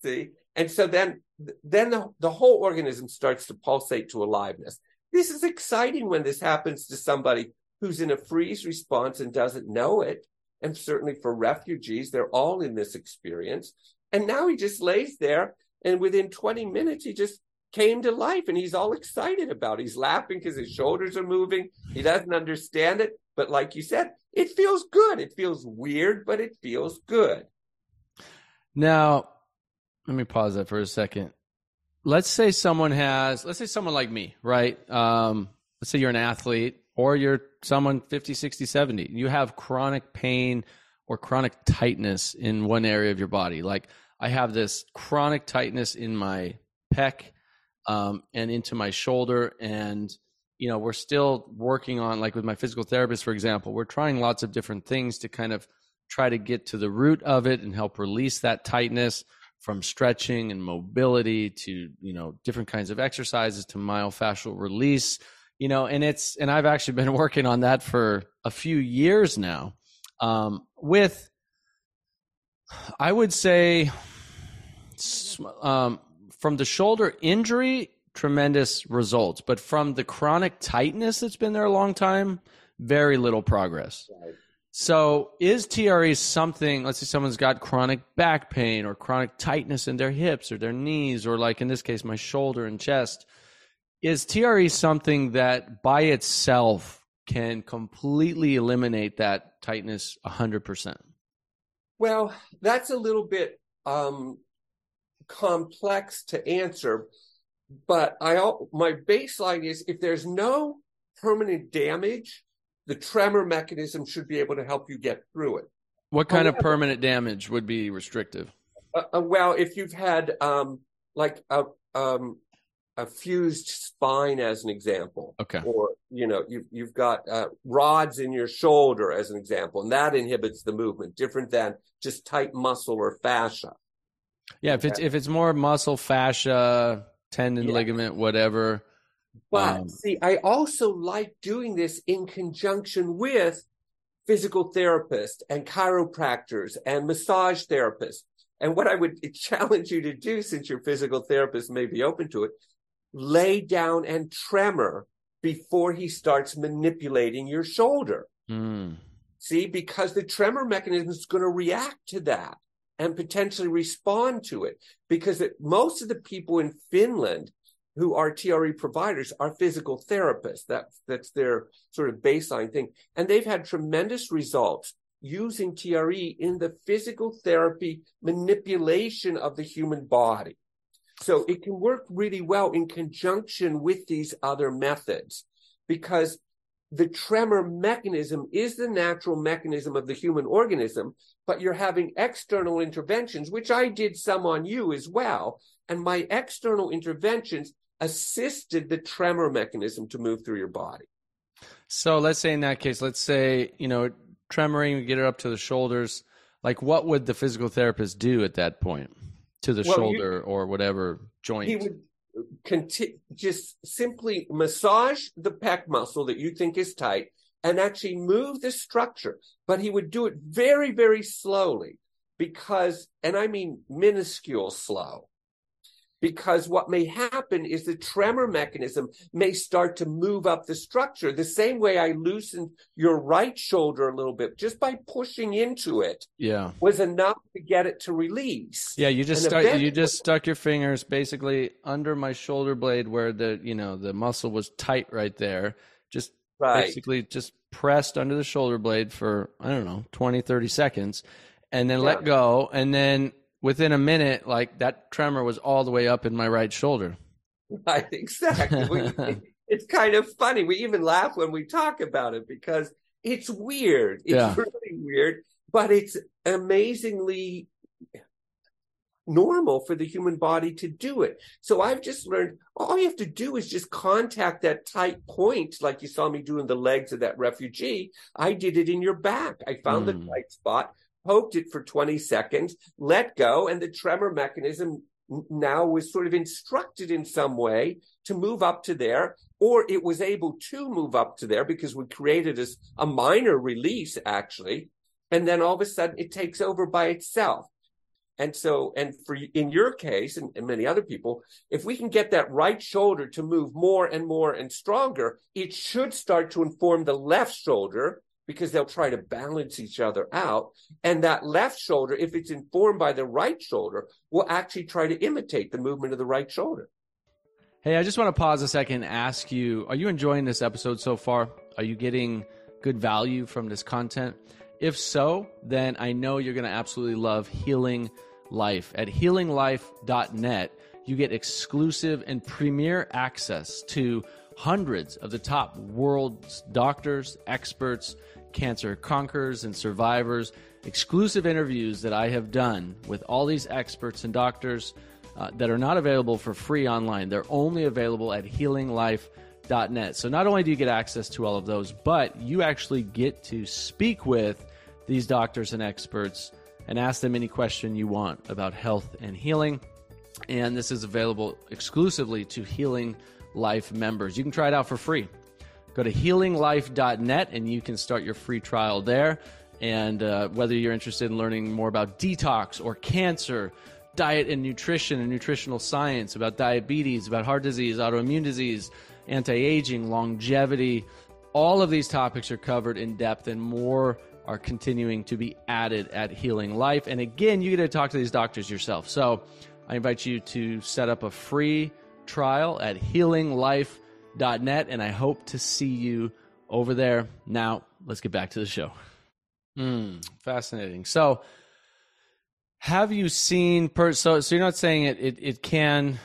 See? And so then then the, the whole organism starts to pulsate to aliveness. This is exciting when this happens to somebody who's in a freeze response and doesn't know it. And certainly for refugees, they're all in this experience. And now he just lays there, and within 20 minutes, he just came to life and he's all excited about it. He's laughing because his shoulders are moving. He doesn't understand it. But like you said, it feels good. It feels weird, but it feels good. Now, let me pause that for a second. Let's say someone has, let's say someone like me, right? Um, let's say you're an athlete or you're someone 50, 60, 70. You have chronic pain or chronic tightness in one area of your body. Like I have this chronic tightness in my pec um, and into my shoulder. And, you know, we're still working on, like with my physical therapist, for example, we're trying lots of different things to kind of try to get to the root of it and help release that tightness from stretching and mobility to you know different kinds of exercises to myofascial release you know and it's and i've actually been working on that for a few years now. Um, with i would say um, from the shoulder injury tremendous results but from the chronic tightness that's been there a long time very little progress so is TRE something, let's say someone's got chronic back pain or chronic tightness in their hips or their knees, or like in this case, my shoulder and chest. Is TRE something that by itself can completely eliminate that tightness 100%? Well, that's a little bit um, complex to answer, but I my baseline is if there's no permanent damage, the tremor mechanism should be able to help you get through it. What kind of permanent damage would be restrictive? Uh, uh, well, if you've had um, like a um, a fused spine, as an example, Okay. or you know you've you've got uh, rods in your shoulder, as an example, and that inhibits the movement, different than just tight muscle or fascia. Yeah, if it's if it's more muscle, fascia, tendon, Yeah. ligament, whatever. But Um, see, I also like doing this in conjunction with physical therapists and chiropractors and massage therapists. And what I would challenge you to do, since your physical therapist may be open to it, lay down and tremor before he starts manipulating your shoulder. mm, See, because the tremor mechanism is going to react to that and potentially respond to it. Because it, most of the people in Finland who are TRE providers are physical therapists. That's that's their sort of baseline thing, and they've had tremendous results using TRE in the physical therapy manipulation of the human body. So it can work really well in conjunction with these other methods because the tremor mechanism is the natural mechanism of the human organism, but you're having external interventions, which I did some on you as well. And my external interventions assisted the tremor mechanism to move through your body. So let's say in that case, let's say, you know, tremoring, we get it up to the shoulders. Like what would the physical therapist do at that point to the well, shoulder you, or whatever joint? He would uh, conti- just simply massage the pec muscle that you think is tight and actually move the structure. But he would do it very, very slowly because, and I mean minuscule slow, because what may happen is the tremor mechanism may start to move up the structure the same way I loosened your right shoulder a little bit just by pushing into it. Yeah. Was enough to get it to release. Yeah, you just stuck you just stuck your fingers basically under my shoulder blade where the, you know, the muscle was tight right there. Just right. basically just pressed under the shoulder blade for I don't know, 20 30 seconds and then yeah. let go and then within a minute, like that tremor was all the way up in my right shoulder. Right, exactly. it's kind of funny. We even laugh when we talk about it because it's weird. It's yeah. really weird, but it's amazingly normal for the human body to do it. So I've just learned all you have to do is just contact that tight point, like you saw me doing the legs of that refugee. I did it in your back. I found mm. the hmm. tight spot poked it for 20 seconds, let go, and the tremor mechanism now was sort of instructed in some way to move up to there, or it was able to move up to there because we created as a minor release actually. And then all of a sudden it takes over by itself. And so, and for in your case and, and many other people, if we can get that right shoulder to move more and more and stronger, it should start to inform the left shoulder because they'll try to balance each other out. And that left shoulder, if it's informed by the right shoulder, will actually try to imitate the movement of the right shoulder. Hey, I just want to pause a second and ask you Are you enjoying this episode so far? Are you getting good value from this content? If so, then I know you're going to absolutely love Healing Life. At healinglife.net, you get exclusive and premier access to hundreds of the top world's doctors, experts, cancer conquerors and survivors, exclusive interviews that I have done with all these experts and doctors uh, that are not available for free online. They're only available at healinglife.net. So not only do you get access to all of those, but you actually get to speak with these doctors and experts and ask them any question you want about health and healing. And this is available exclusively to Healing Life members. You can try it out for free. Go to healinglife.net and you can start your free trial there. And uh, whether you're interested in learning more about detox or cancer, diet and nutrition and nutritional science, about diabetes, about heart disease, autoimmune disease, anti aging, longevity, all of these topics are covered in depth and more are continuing to be added at Healing Life. And again, you get to talk to these doctors yourself. So I invite you to set up a free trial at healinglife.net, and I hope to see you over there. Now, let's get back to the show. Mm, fascinating. So, have you seen? Per- so, so you're not saying it, it, it can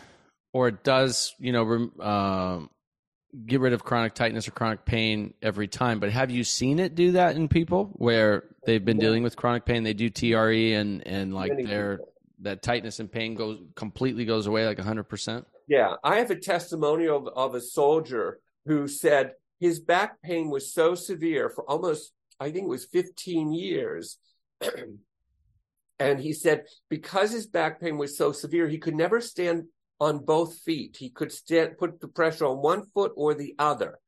or it does, you know, uh, get rid of chronic tightness or chronic pain every time. But have you seen it do that in people where they've been dealing with chronic pain? They do TRE and and like their that tightness and pain goes completely goes away like hundred percent. Yeah, I have a testimonial of, of a soldier who said his back pain was so severe for almost, I think it was 15 years. and he said because his back pain was so severe, he could never stand on both feet. He could stand, put the pressure on one foot or the other.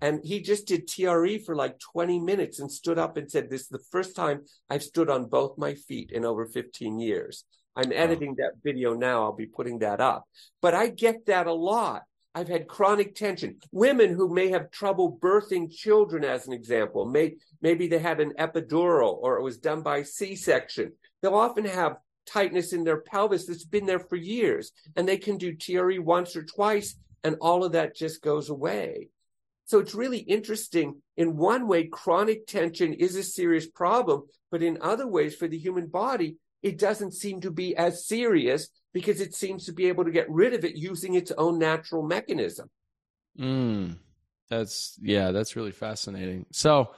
And he just did TRE for like 20 minutes and stood up and said, This is the first time I've stood on both my feet in over 15 years. I'm editing that video now. I'll be putting that up. But I get that a lot. I've had chronic tension. Women who may have trouble birthing children, as an example, may, maybe they had an epidural or it was done by C section. They'll often have tightness in their pelvis that's been there for years, and they can do TRE once or twice, and all of that just goes away. So it's really interesting. In one way, chronic tension is a serious problem, but in other ways, for the human body, it doesn't seem to be as serious because it seems to be able to get rid of it using its own natural mechanism. Mm. That's yeah, that's really fascinating. So,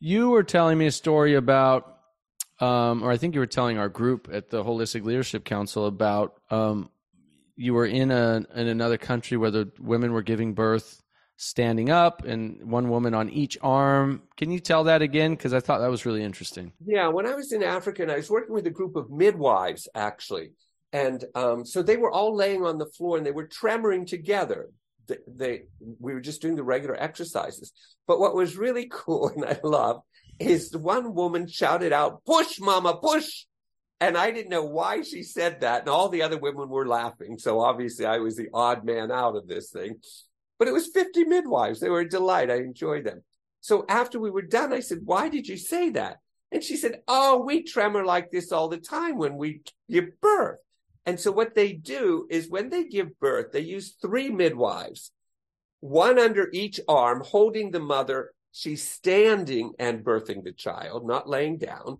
you were telling me a story about, um, or I think you were telling our group at the Holistic Leadership Council about um, you were in a in another country where the women were giving birth standing up and one woman on each arm. Can you tell that again? Because I thought that was really interesting. Yeah, when I was in Africa and I was working with a group of midwives, actually. And um, so they were all laying on the floor and they were tremoring together. They, they, we were just doing the regular exercises. But what was really cool and I love is one woman shouted out, "Push, mama, push!" And I didn't know why she said that, and all the other women were laughing. So obviously, I was the odd man out of this thing. But it was 50 midwives. They were a delight. I enjoyed them. So after we were done, I said, Why did you say that? And she said, Oh, we tremor like this all the time when we give birth. And so what they do is when they give birth, they use three midwives, one under each arm, holding the mother. She's standing and birthing the child, not laying down.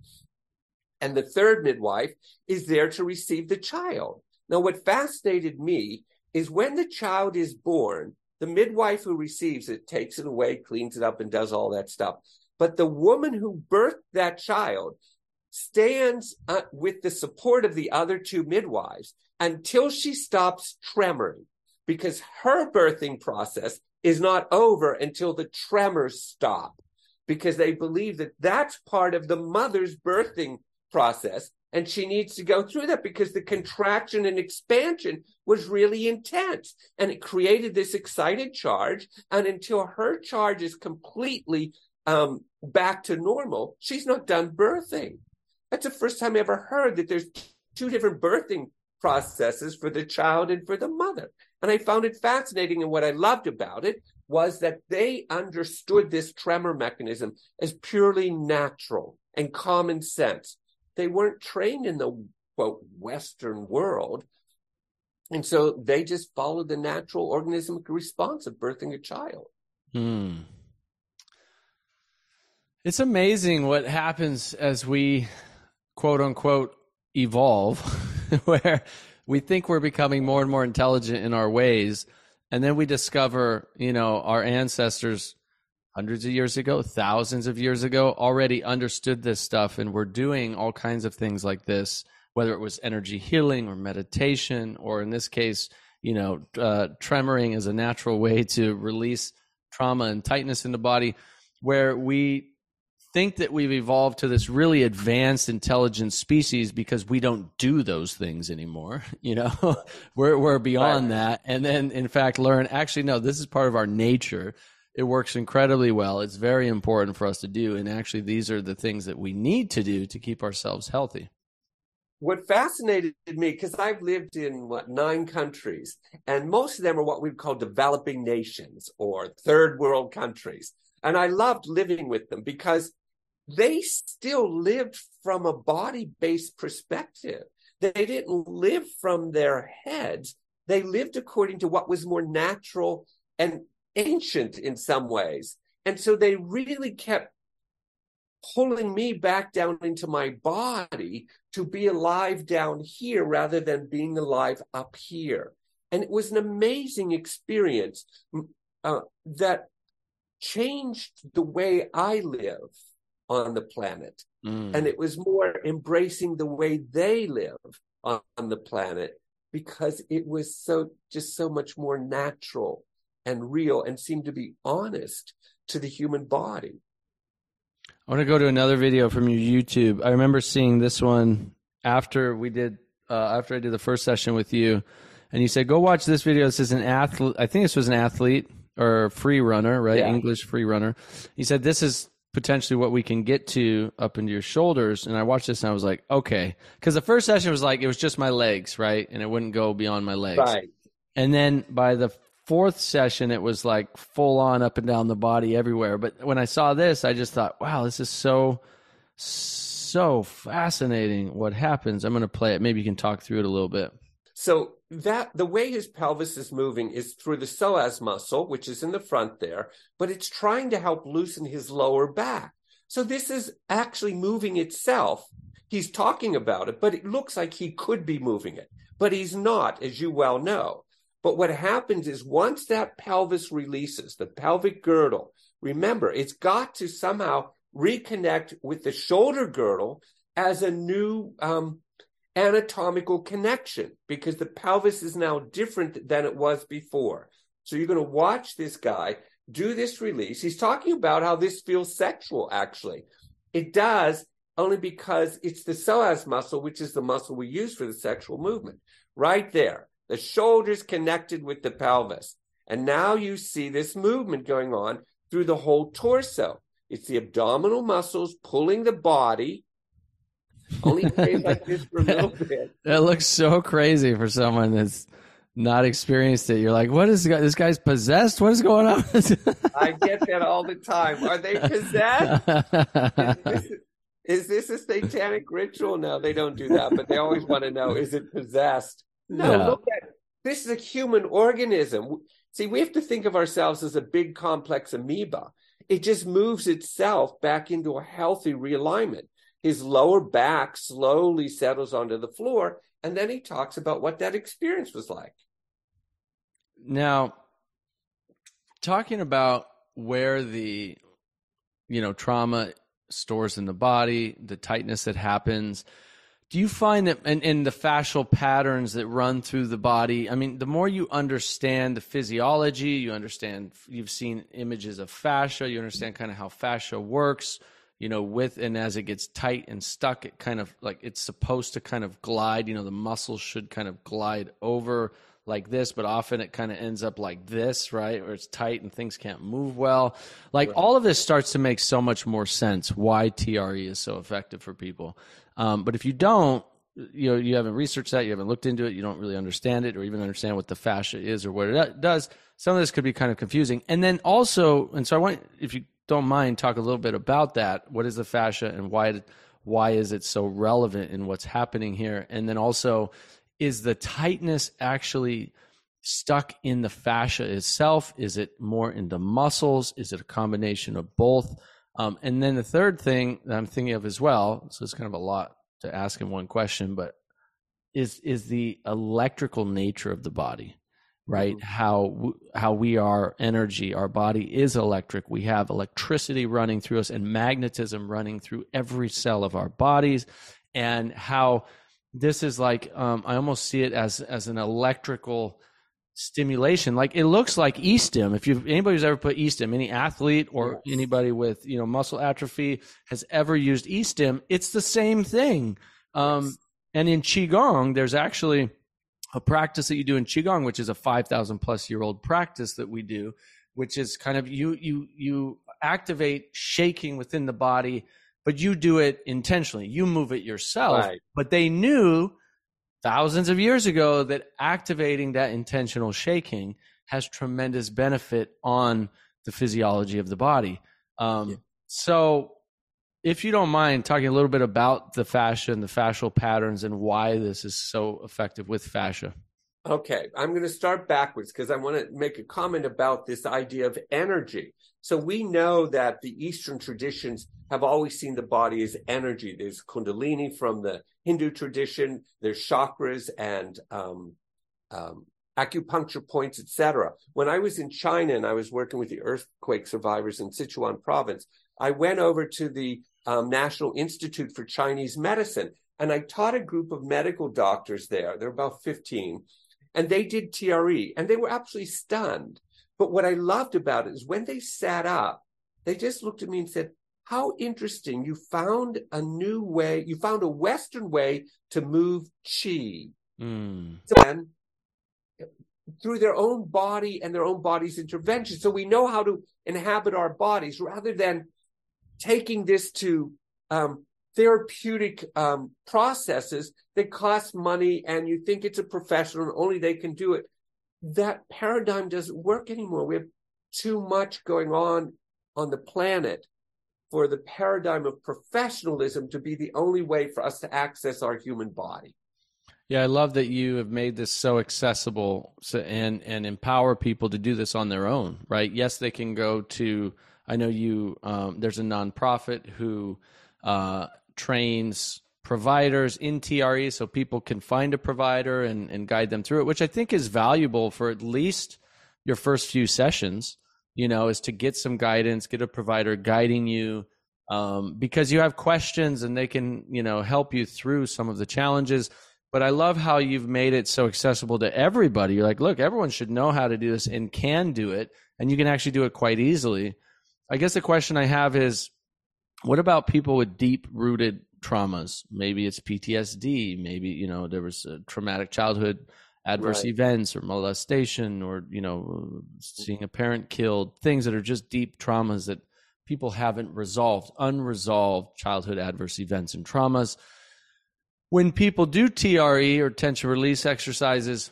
And the third midwife is there to receive the child. Now, what fascinated me is when the child is born, the midwife who receives it takes it away, cleans it up, and does all that stuff. But the woman who birthed that child stands uh, with the support of the other two midwives until she stops tremoring because her birthing process is not over until the tremors stop because they believe that that's part of the mother's birthing process and she needs to go through that because the contraction and expansion was really intense and it created this excited charge. And until her charge is completely um, back to normal, she's not done birthing. That's the first time I ever heard that there's two different birthing processes for the child and for the mother. And I found it fascinating. And what I loved about it was that they understood this tremor mechanism as purely natural and common sense they weren't trained in the quote Western world. And so they just followed the natural organismic response of birthing a child. Hmm. It's amazing what happens as we quote unquote evolve, where we think we're becoming more and more intelligent in our ways. And then we discover, you know, our ancestors hundreds of years ago, thousands of years ago, already understood this stuff and were doing all kinds of things like this, whether it was energy healing or meditation, or in this case, you know, uh, tremoring is a natural way to release trauma and tightness in the body, where we think that we've evolved to this really advanced intelligent species because we don't do those things anymore you know? We're we're beyond right. that. And then in fact learn actually no this is part of our nature it works incredibly well. It's very important for us to do. And actually, these are the things that we need to do to keep ourselves healthy. What fascinated me, because I've lived in what, nine countries, and most of them are what we call developing nations or third world countries. And I loved living with them because they still lived from a body based perspective. They didn't live from their heads. They lived according to what was more natural and ancient in some ways. And so they really kept pulling me back down into my body to be alive down here rather than being alive up here. And it was an amazing experience uh, that changed the way I live on the planet. Mm. And it was more embracing the way they live on, on the planet because it was so just so much more natural and real and seem to be honest to the human body. I want to go to another video from your YouTube. I remember seeing this one after we did uh, after I did the first session with you, and you said, "Go watch this video." This is an athlete. I think this was an athlete or free runner, right? Yeah. English free runner. He said, "This is potentially what we can get to up into your shoulders." And I watched this and I was like, "Okay," because the first session was like it was just my legs, right, and it wouldn't go beyond my legs. Right. And then by the fourth session it was like full on up and down the body everywhere. But when i saw this i just thought wow this is so so fascinating what happens. I'm going to play it. Maybe you can talk through it a little bit. So that the way his pelvis is moving is through the psoas muscle which is in the front there but it's trying to help loosen his lower back. So this is actually moving itself. He's talking about it but it looks like he could be moving it but he's not as you well know But what happens is once that pelvis releases, the pelvic girdle, remember, it's got to somehow reconnect with the shoulder girdle as a new um, anatomical connection because the pelvis is now different than it was before. So you're going to watch this guy do this release. He's talking about how this feels sexual, actually. It does only because it's the psoas muscle, which is the muscle we use for the sexual movement. Right there. The shoulders connected with the pelvis. And now you see this movement going on through the whole torso. It's the abdominal muscles pulling the body. Only like this for a little bit. That looks so crazy for someone that's not experienced it. You're like, what is this guy? This guy's possessed. What is going on? I get that all the time. Are they possessed? is, this, is this a satanic ritual? No, they don't do that, but they always want to know: is it possessed? No, yeah. look at this is a human organism. See, we have to think of ourselves as a big complex amoeba. It just moves itself back into a healthy realignment. His lower back slowly settles onto the floor, and then he talks about what that experience was like. Now, talking about where the you know trauma stores in the body, the tightness that happens, do you find that and, and the fascial patterns that run through the body i mean the more you understand the physiology you understand you've seen images of fascia you understand kind of how fascia works you know with and as it gets tight and stuck it kind of like it's supposed to kind of glide you know the muscles should kind of glide over like this but often it kind of ends up like this right where it's tight and things can't move well like right. all of this starts to make so much more sense why tre is so effective for people um, but if you don't, you know, you haven't researched that, you haven't looked into it, you don't really understand it, or even understand what the fascia is or what it does. Some of this could be kind of confusing. And then also, and so I want, if you don't mind, talk a little bit about that. What is the fascia, and why why is it so relevant in what's happening here? And then also, is the tightness actually stuck in the fascia itself? Is it more in the muscles? Is it a combination of both? Um, and then the third thing that I'm thinking of as well, so it's kind of a lot to ask in one question, but is is the electrical nature of the body, right? Mm-hmm. How how we are energy, our body is electric. We have electricity running through us and magnetism running through every cell of our bodies, and how this is like um, I almost see it as as an electrical stimulation. Like it looks like e-stim. If you anybody who's ever put e-stim, any athlete or yes. anybody with you know muscle atrophy has ever used e-stim, it's the same thing. Um, yes. And in qigong, there's actually a practice that you do in qigong, which is a five thousand plus year old practice that we do, which is kind of you you you activate shaking within the body, but you do it intentionally. You move it yourself. Right. But they knew thousands of years ago that activating that intentional shaking has tremendous benefit on the physiology of the body. Um, yeah. So, if you don't mind talking a little bit about the fascia and the fascial patterns and why this is so effective with fascia. Okay, I'm going to start backwards because I want to make a comment about this idea of energy. So we know that the Eastern traditions have always seen the body as energy. There's Kundalini from the Hindu tradition. There's chakras and um, um, acupuncture points, etc. When I was in China and I was working with the earthquake survivors in Sichuan province, I went over to the um, National Institute for Chinese Medicine and I taught a group of medical doctors there. There were about 15 and they did TRE and they were absolutely stunned. But what I loved about it is when they sat up, they just looked at me and said, how interesting. You found a new way, you found a Western way to move chi. Mm. And through their own body and their own body's intervention. So we know how to inhabit our bodies rather than taking this to um, therapeutic um, processes that cost money and you think it's a professional and only they can do it. That paradigm doesn't work anymore. We have too much going on on the planet for the paradigm of professionalism to be the only way for us to access our human body. Yeah, I love that you have made this so accessible so, and and empower people to do this on their own, right? Yes, they can go to. I know you. Um, there's a nonprofit who uh, trains providers in TRE so people can find a provider and, and guide them through it, which I think is valuable for at least your first few sessions, you know, is to get some guidance, get a provider guiding you um, because you have questions and they can, you know, help you through some of the challenges. But I love how you've made it so accessible to everybody. You're like, look, everyone should know how to do this and can do it, and you can actually do it quite easily. I guess the question I have is what about people with deep rooted traumas? Maybe it's PTSD, maybe, you know, there was a traumatic childhood adverse right. events or molestation or, you know, seeing a parent killed, things that are just deep traumas that people haven't resolved, unresolved childhood adverse events and traumas. When people do TRE or tension release exercises,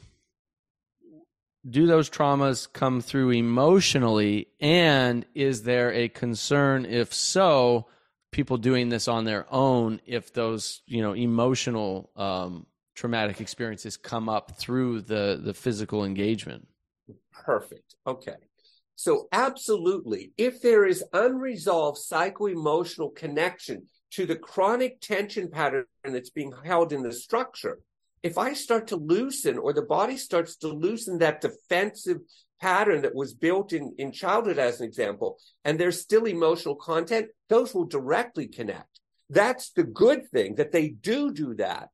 do those traumas come through emotionally? And is there a concern, if so, people doing this on their own, if those, you know, emotional um, traumatic experiences come up through the, the physical engagement? Perfect. Okay. So, absolutely, if there is unresolved psycho-emotional connection to the chronic tension pattern that's being held in the structure, if I start to loosen or the body starts to loosen that defensive pattern that was built in, in childhood, as an example, and there's still emotional content, those will directly connect. That's the good thing that they do do that.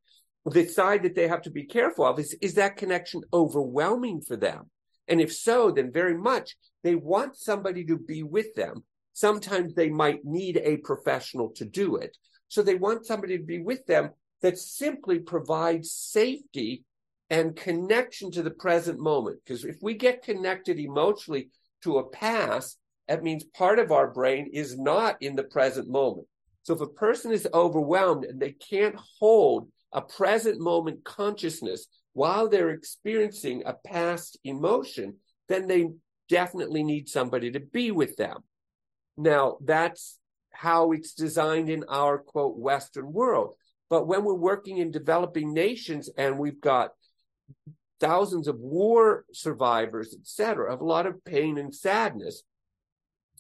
The side that they have to be careful of is, is that connection overwhelming for them? And if so, then very much they want somebody to be with them. Sometimes they might need a professional to do it. So they want somebody to be with them that simply provides safety and connection to the present moment. Because if we get connected emotionally to a past, that means part of our brain is not in the present moment. So if a person is overwhelmed and they can't hold a present moment consciousness while they're experiencing a past emotion, then they definitely need somebody to be with them. Now, that's how it's designed in our quote Western world. But when we're working in developing nations and we've got thousands of war survivors, etc., of a lot of pain and sadness,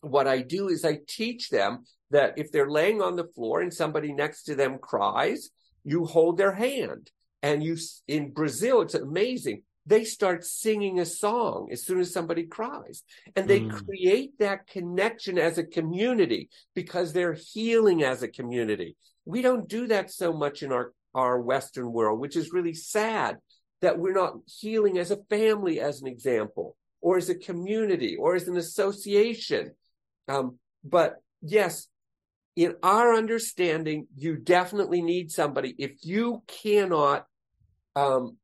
what I do is I teach them that if they're laying on the floor and somebody next to them cries, you hold their hand. And you, in Brazil, it's amazing. They start singing a song as soon as somebody cries. And they mm. create that connection as a community because they're healing as a community. We don't do that so much in our, our Western world, which is really sad that we're not healing as a family, as an example, or as a community, or as an association. Um, but yes, in our understanding, you definitely need somebody. If you cannot um,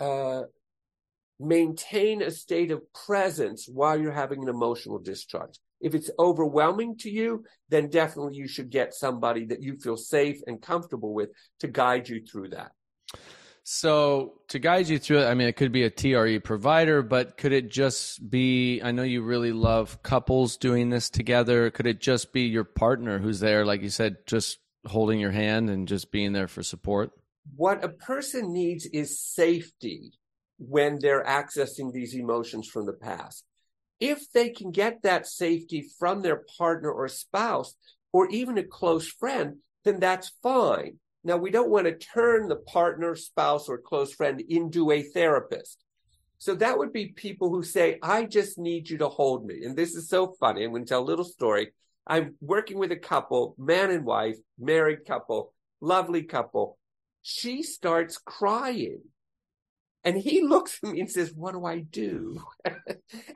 uh, maintain a state of presence while you're having an emotional discharge. If it's overwhelming to you, then definitely you should get somebody that you feel safe and comfortable with to guide you through that. So to guide you through it, I mean, it could be a TRE provider, but could it just be? I know you really love couples doing this together. Could it just be your partner who's there, like you said, just holding your hand and just being there for support? What a person needs is safety when they're accessing these emotions from the past. If they can get that safety from their partner or spouse, or even a close friend, then that's fine now, we don't want to turn the partner, spouse, or close friend into a therapist. So that would be people who say, I just need you to hold me. And this is so funny. I'm going to tell a little story. I'm working with a couple, man and wife, married couple, lovely couple. She starts crying. And he looks at me and says, What do I do? and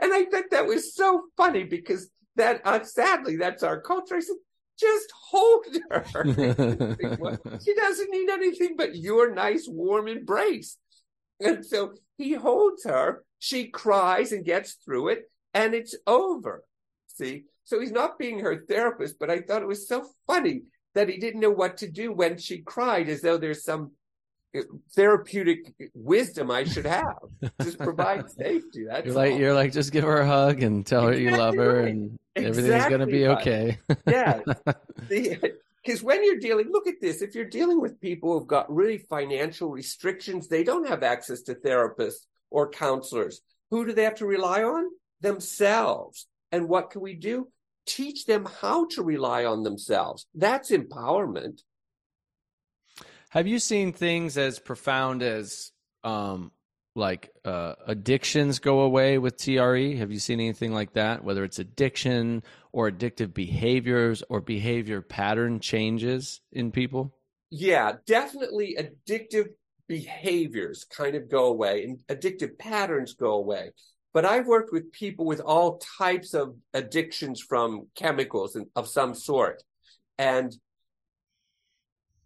I thought that was so funny because that, uh, sadly, that's our culture. I said, just hold her. she doesn't need anything but your nice warm embrace. And so he holds her, she cries and gets through it, and it's over. See? So he's not being her therapist, but I thought it was so funny that he didn't know what to do when she cried, as though there's some therapeutic wisdom I should have. just provide safety. That's you're like all. you're like just give her a hug and tell her you love her right. and exactly everything's going to be okay. yeah. Because when you're dealing, look at this. If you're dealing with people who've got really financial restrictions, they don't have access to therapists or counselors. Who do they have to rely on? Themselves. And what can we do? Teach them how to rely on themselves. That's empowerment. Have you seen things as profound as um, like uh, addictions go away with TRE? Have you seen anything like that? Whether it's addiction or addictive behaviors or behavior pattern changes in people? Yeah, definitely addictive behaviors kind of go away and addictive patterns go away. But I've worked with people with all types of addictions from chemicals of some sort. And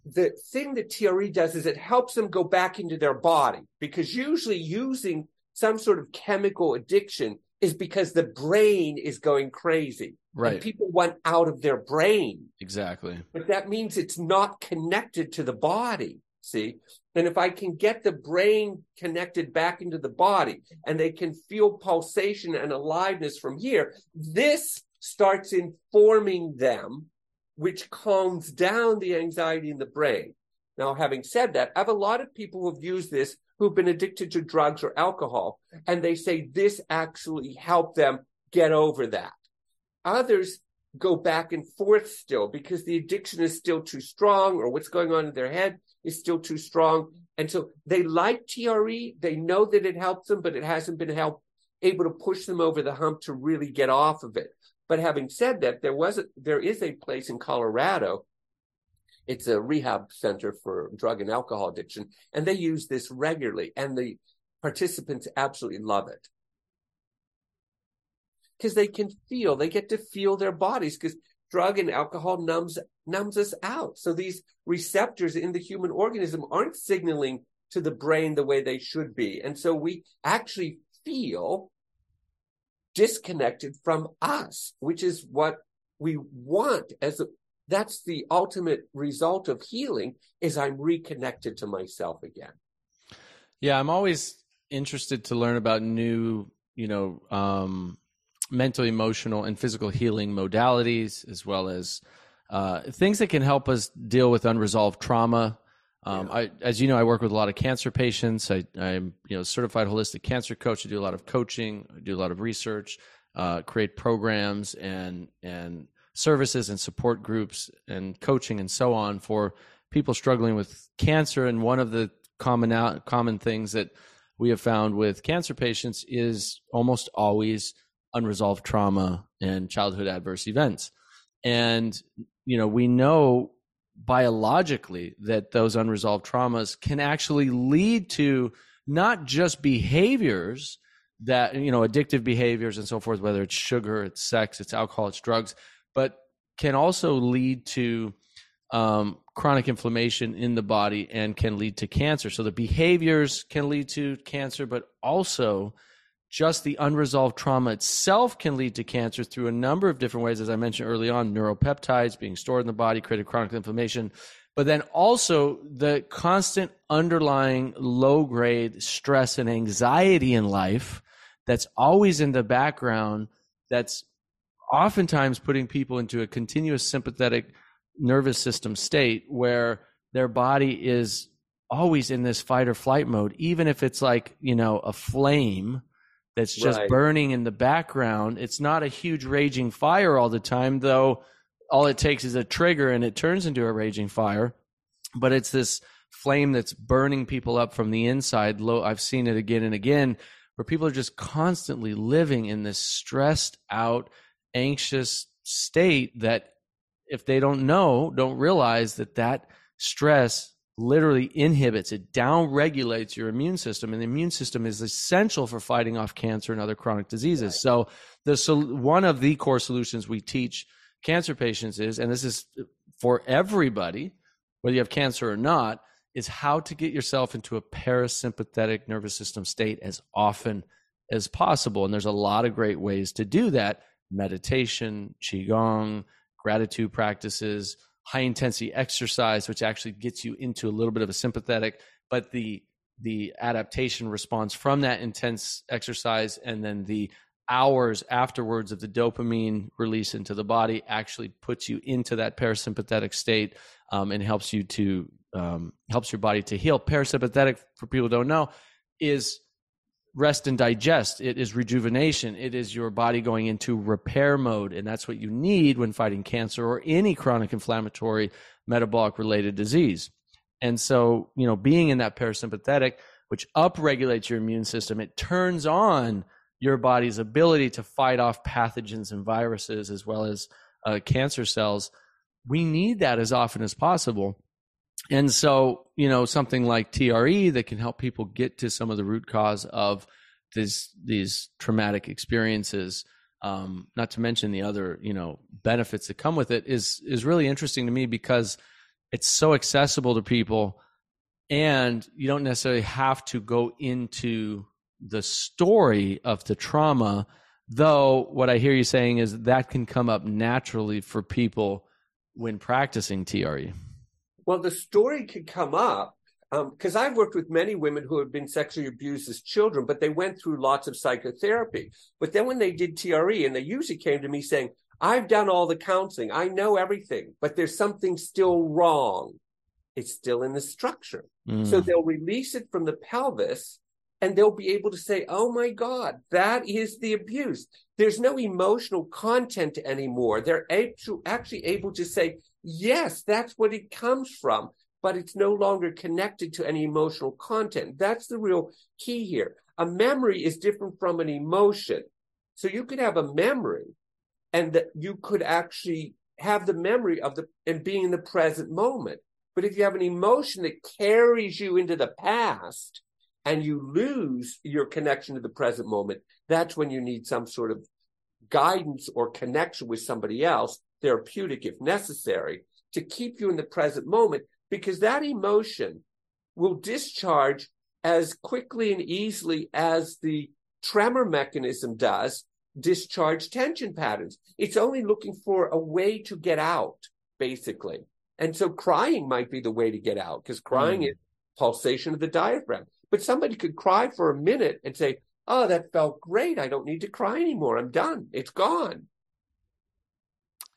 the thing that TRE does is it helps them go back into their body because usually using some sort of chemical addiction is because the brain is going crazy. Right. And people want out of their brain. Exactly. But that means it's not connected to the body. See? And if I can get the brain connected back into the body and they can feel pulsation and aliveness from here, this starts informing them which calms down the anxiety in the brain. Now, having said that, I have a lot of people who have used this who've been addicted to drugs or alcohol, and they say this actually helped them get over that. Others go back and forth still because the addiction is still too strong or what's going on in their head is still too strong. And so they like TRE. They know that it helps them, but it hasn't been help, able to push them over the hump to really get off of it. But having said that, there was a, there is a place in Colorado. It's a rehab center for drug and alcohol addiction, and they use this regularly, and the participants absolutely love it because they can feel, they get to feel their bodies because drug and alcohol numbs numbs us out. So these receptors in the human organism aren't signaling to the brain the way they should be, and so we actually feel disconnected from us, which is what we want as a, that's the ultimate result of healing is I'm reconnected to myself again. Yeah, I'm always interested to learn about new, you know, um, mental, emotional, and physical healing modalities, as well as uh, things that can help us deal with unresolved trauma, um, yeah. I, as you know, I work with a lot of cancer patients. I, am you know certified holistic cancer coach. I do a lot of coaching. I do a lot of research, uh, create programs and and services and support groups and coaching and so on for people struggling with cancer. And one of the common out, common things that we have found with cancer patients is almost always unresolved trauma and childhood adverse events. And you know we know biologically that those unresolved traumas can actually lead to not just behaviors that you know addictive behaviors and so forth whether it's sugar it's sex it's alcohol it's drugs but can also lead to um, chronic inflammation in the body and can lead to cancer. So the behaviors can lead to cancer but also just the unresolved trauma itself can lead to cancer through a number of different ways, as I mentioned early on neuropeptides being stored in the body, creating chronic inflammation, but then also the constant underlying low grade stress and anxiety in life that's always in the background, that's oftentimes putting people into a continuous sympathetic nervous system state where their body is always in this fight or flight mode, even if it's like, you know, a flame that's just right. burning in the background. It's not a huge raging fire all the time, though all it takes is a trigger and it turns into a raging fire. But it's this flame that's burning people up from the inside. Low I've seen it again and again where people are just constantly living in this stressed out, anxious state that if they don't know, don't realize that that stress literally inhibits it down regulates your immune system and the immune system is essential for fighting off cancer and other chronic diseases. Right. so the so one of the core solutions we teach cancer patients is and this is for everybody whether you have cancer or not is how to get yourself into a parasympathetic nervous system state as often as possible. And there's a lot of great ways to do that. Meditation qigong gratitude practices high intensity exercise, which actually gets you into a little bit of a sympathetic, but the the adaptation response from that intense exercise and then the hours afterwards of the dopamine release into the body actually puts you into that parasympathetic state um, and helps you to um, helps your body to heal. Parasympathetic, for people who don't know, is rest and digest. It is rejuvenation. It is your body going into repair mode. And that's what you need when fighting cancer or any chronic inflammatory metabolic related disease. And so, you know, being in that parasympathetic, which upregulates your immune system, it turns on your body's ability to fight off pathogens and viruses as well as uh, cancer cells. We need that as often as possible. And so, you know, something like TRE that can help people get to some of the root cause of these these traumatic experiences um, not to mention the other you know benefits that come with it is is really interesting to me because it's so accessible to people and you don't necessarily have to go into the story of the trauma though what i hear you saying is that can come up naturally for people when practicing tre well the story could come up because um, I've worked with many women who have been sexually abused as children, but they went through lots of psychotherapy. But then when they did TRE, and they usually came to me saying, I've done all the counseling, I know everything, but there's something still wrong. It's still in the structure. Mm. So they'll release it from the pelvis and they'll be able to say, Oh my God, that is the abuse. There's no emotional content anymore. They're actually able to say, Yes, that's what it comes from but it's no longer connected to any emotional content. That's the real key here. A memory is different from an emotion. So you could have a memory and that you could actually have the memory of the and being in the present moment. But if you have an emotion that carries you into the past and you lose your connection to the present moment, that's when you need some sort of guidance or connection with somebody else, therapeutic if necessary, to keep you in the present moment because that emotion will discharge as quickly and easily as the tremor mechanism does discharge tension patterns. It's only looking for a way to get out, basically. And so crying might be the way to get out because crying mm. is pulsation of the diaphragm. But somebody could cry for a minute and say, Oh, that felt great. I don't need to cry anymore. I'm done. It's gone.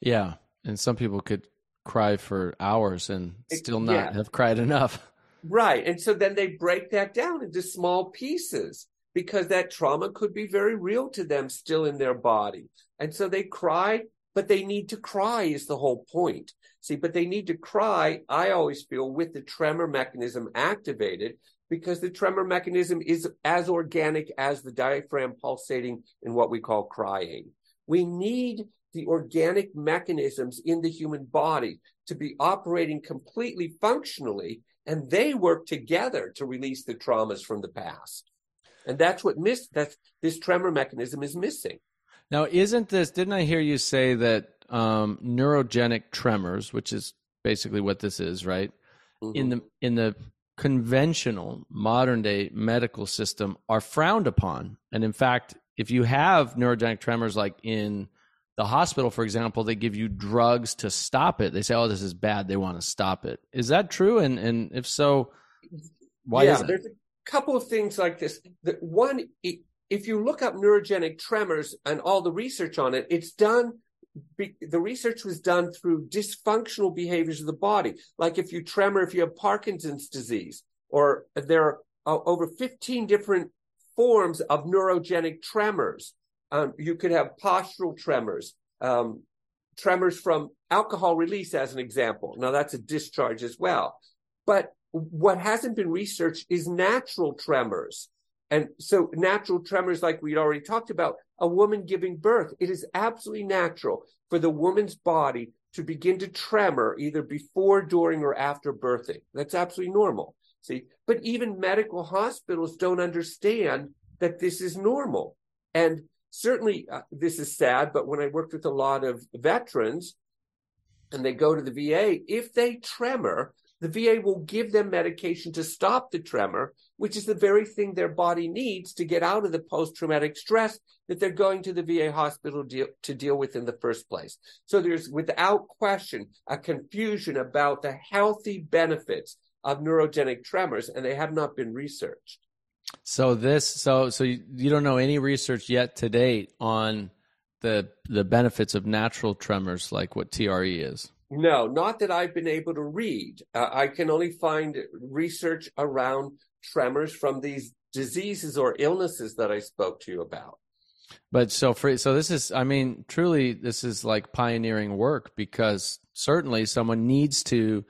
Yeah. And some people could cry for hours and still not yeah. have cried enough. Right. And so then they break that down into small pieces because that trauma could be very real to them still in their body. And so they cry, but they need to cry is the whole point. See, but they need to cry, I always feel, with the tremor mechanism activated because the tremor mechanism is as organic as the diaphragm pulsating in what we call crying. We need the organic mechanisms in the human body to be operating completely functionally, and they work together to release the traumas from the past. And that's what miss that this tremor mechanism is missing. Now, isn't this? Didn't I hear you say that um, neurogenic tremors, which is basically what this is, right? Mm-hmm. In the in the conventional modern day medical system, are frowned upon, and in fact, if you have neurogenic tremors, like in the hospital, for example, they give you drugs to stop it. They say, "Oh, this is bad." They want to stop it. Is that true? And and if so, why yeah, is? There's a couple of things like this. The one, if you look up neurogenic tremors and all the research on it, it's done. The research was done through dysfunctional behaviors of the body, like if you tremor, if you have Parkinson's disease, or there are uh, over 15 different forms of neurogenic tremors um, you could have postural tremors, um, tremors from alcohol release, as an example. Now, that's a discharge as well. But what hasn't been researched is natural tremors. And so, natural tremors, like we'd already talked about, a woman giving birth, it is absolutely natural for the woman's body to begin to tremor either before, during, or after birthing. That's absolutely normal. See, but even medical hospitals don't understand that this is normal. And certainly uh, this is sad, but when I worked with a lot of veterans and they go to the VA, if they tremor, the VA will give them medication to stop the tremor, which is the very thing their body needs to get out of the post traumatic stress that they're going to the VA hospital deal, to deal with in the first place. So there's without question a confusion about the healthy benefits of neurogenic tremors, and they have not been researched. So this, so so you, you don't know any research yet to date on the the benefits of natural tremors like what TRE is. No, not that I've been able to read. Uh, I can only find research around tremors from these diseases or illnesses that I spoke to you about. But so for so this is I mean truly this is like pioneering work because certainly someone needs to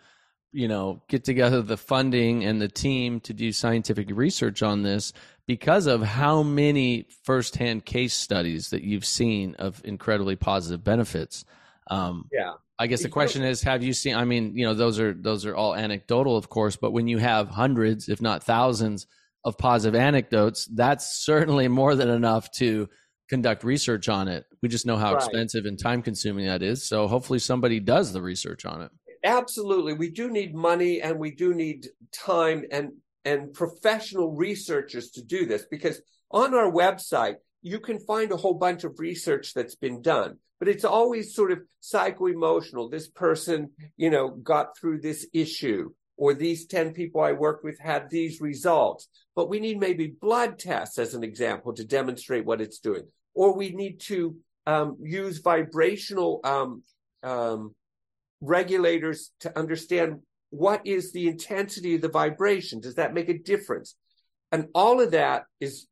you know, get together the funding and the team to do scientific research on this because of how many firsthand case studies that you've seen of incredibly positive benefits. Um, yeah. I guess the question is, have you seen? I mean, you know, those are those are all anecdotal, of course, but when you have hundreds, if not thousands, of positive anecdotes, that's certainly more than enough to conduct research on it. We just know how Right. expensive and time consuming that is. So hopefully somebody does the research on it. Absolutely. We do need money and we do need time and and professional researchers to do this because on our website you can find a whole bunch of research that's been done but it's always sort of psycho-emotional. This person you know got through this issue or these 10 people i worked with had these results. But we need maybe blood tests as an example to demonstrate what it's doing. Or we need to um, use vibrational um, um, regulators to understand what is the intensity of the vibration. Does that make a difference? And all of that is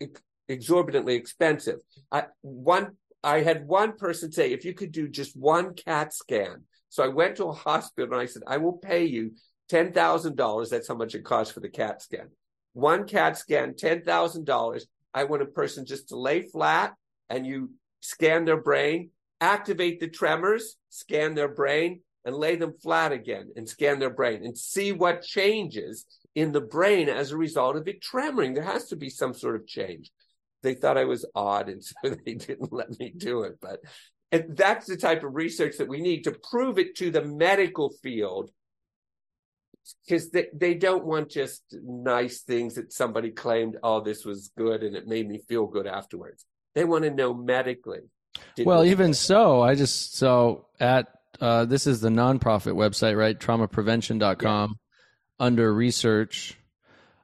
exorbitantly expensive. I one i had one person say if you could do just one cat scan. So i went to a hospital and i said i will pay you $10000 that's how much it costs for the cat scan. One cat scan $10000 i want a person just to lay flat and you scan their brain activate the tremors scan their brain and lay them flat again and scan their brain and see what changes in the brain as a result of it tremoring. There has to be some sort of change. They thought I was odd, and so they didn't let me do it. But and that's the type of research that we need to prove it to the medical field because they, they don't want just nice things that somebody claimed, oh, this was good and it made me feel good afterwards. They want to know medically. Well, even so, I just so at uh, this is the nonprofit website, right? Traumaprevention.com under research.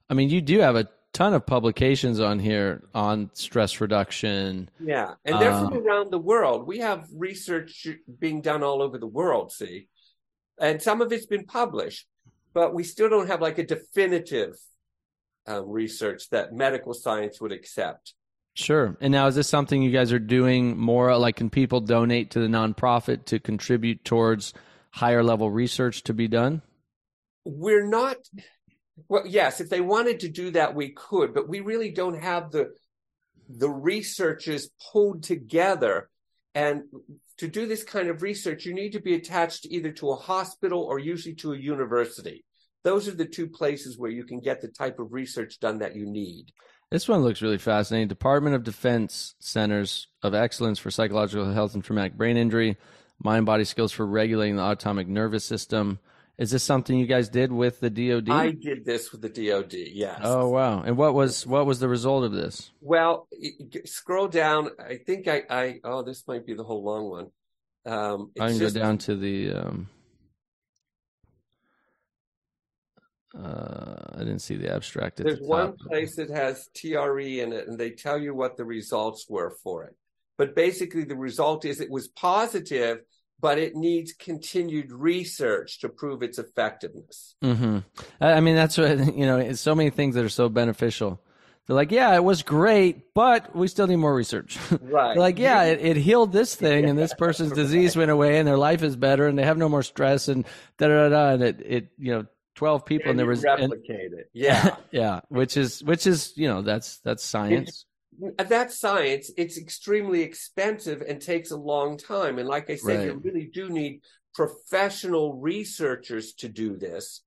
I mean, you do have a ton of publications on here on stress reduction. Yeah, and they're from Um, around the world. We have research being done all over the world, see, and some of it's been published, but we still don't have like a definitive um, research that medical science would accept. Sure. And now, is this something you guys are doing more? Like, can people donate to the nonprofit to contribute towards higher level research to be done? We're not. Well, yes, if they wanted to do that, we could, but we really don't have the the researchers pulled together. And to do this kind of research, you need to be attached either to a hospital or usually to a university. Those are the two places where you can get the type of research done that you need. This one looks really fascinating. Department of Defense Centers of Excellence for Psychological Health and Traumatic Brain Injury, mind body skills for regulating the autonomic nervous system. Is this something you guys did with the DoD? I did this with the DoD. Yes. oh wow! And what was what was the result of this? Well, scroll down. I think I, I oh, this might be the whole long one. Um, I can just- go down to the. Um, uh, I didn't see the abstract. There's the one place that has TRE in it, and they tell you what the results were for it. But basically, the result is it was positive, but it needs continued research to prove its effectiveness. Mm-hmm. I mean, that's what you know. It's so many things that are so beneficial. They're like, yeah, it was great, but we still need more research. Right. Like, yeah, it, it healed this thing, and this person's disease went away, and their life is better, and they have no more stress, and da da da. And it, it, you know, twelve people, and, And there was, and, it. Yeah. yeah, which is, which is, you know, that's that's science. that's science. It's extremely expensive and takes a long time. And like I said, you really do need professional researchers to do this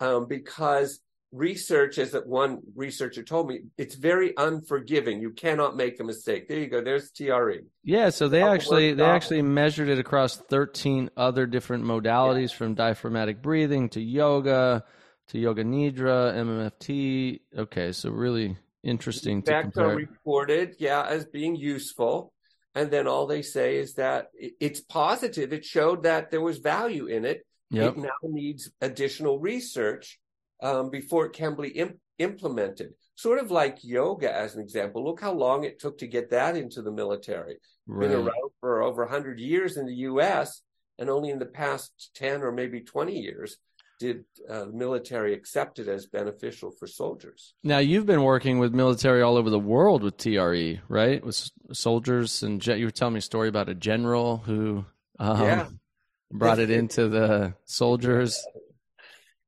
um, because research, as that one researcher told me, it's very unforgiving. You cannot make a mistake. There you go. There's. TRE. Yeah, so they actually they actually measured it across 13 other different modalities from diaphragmatic breathing to yoga to yoga nidra, MMFT. Okay, so really interesting to Effects are reported, yeah, as being useful. And then all they say is that it's positive. It showed that there was value in it. Yep. It now needs additional research um, before it can be im- implemented. Sort of like yoga, as an example. Look how long it took to get that into the military. Right. Been around for over 100 years in the U.S., and only in the past 10 or maybe 20 years did uh, the military accept it as beneficial for soldiers. Now you've been working with military all over the world with TRE, right? With soldiers and you were telling me a story about a general who um, Yeah. brought it into the soldiers.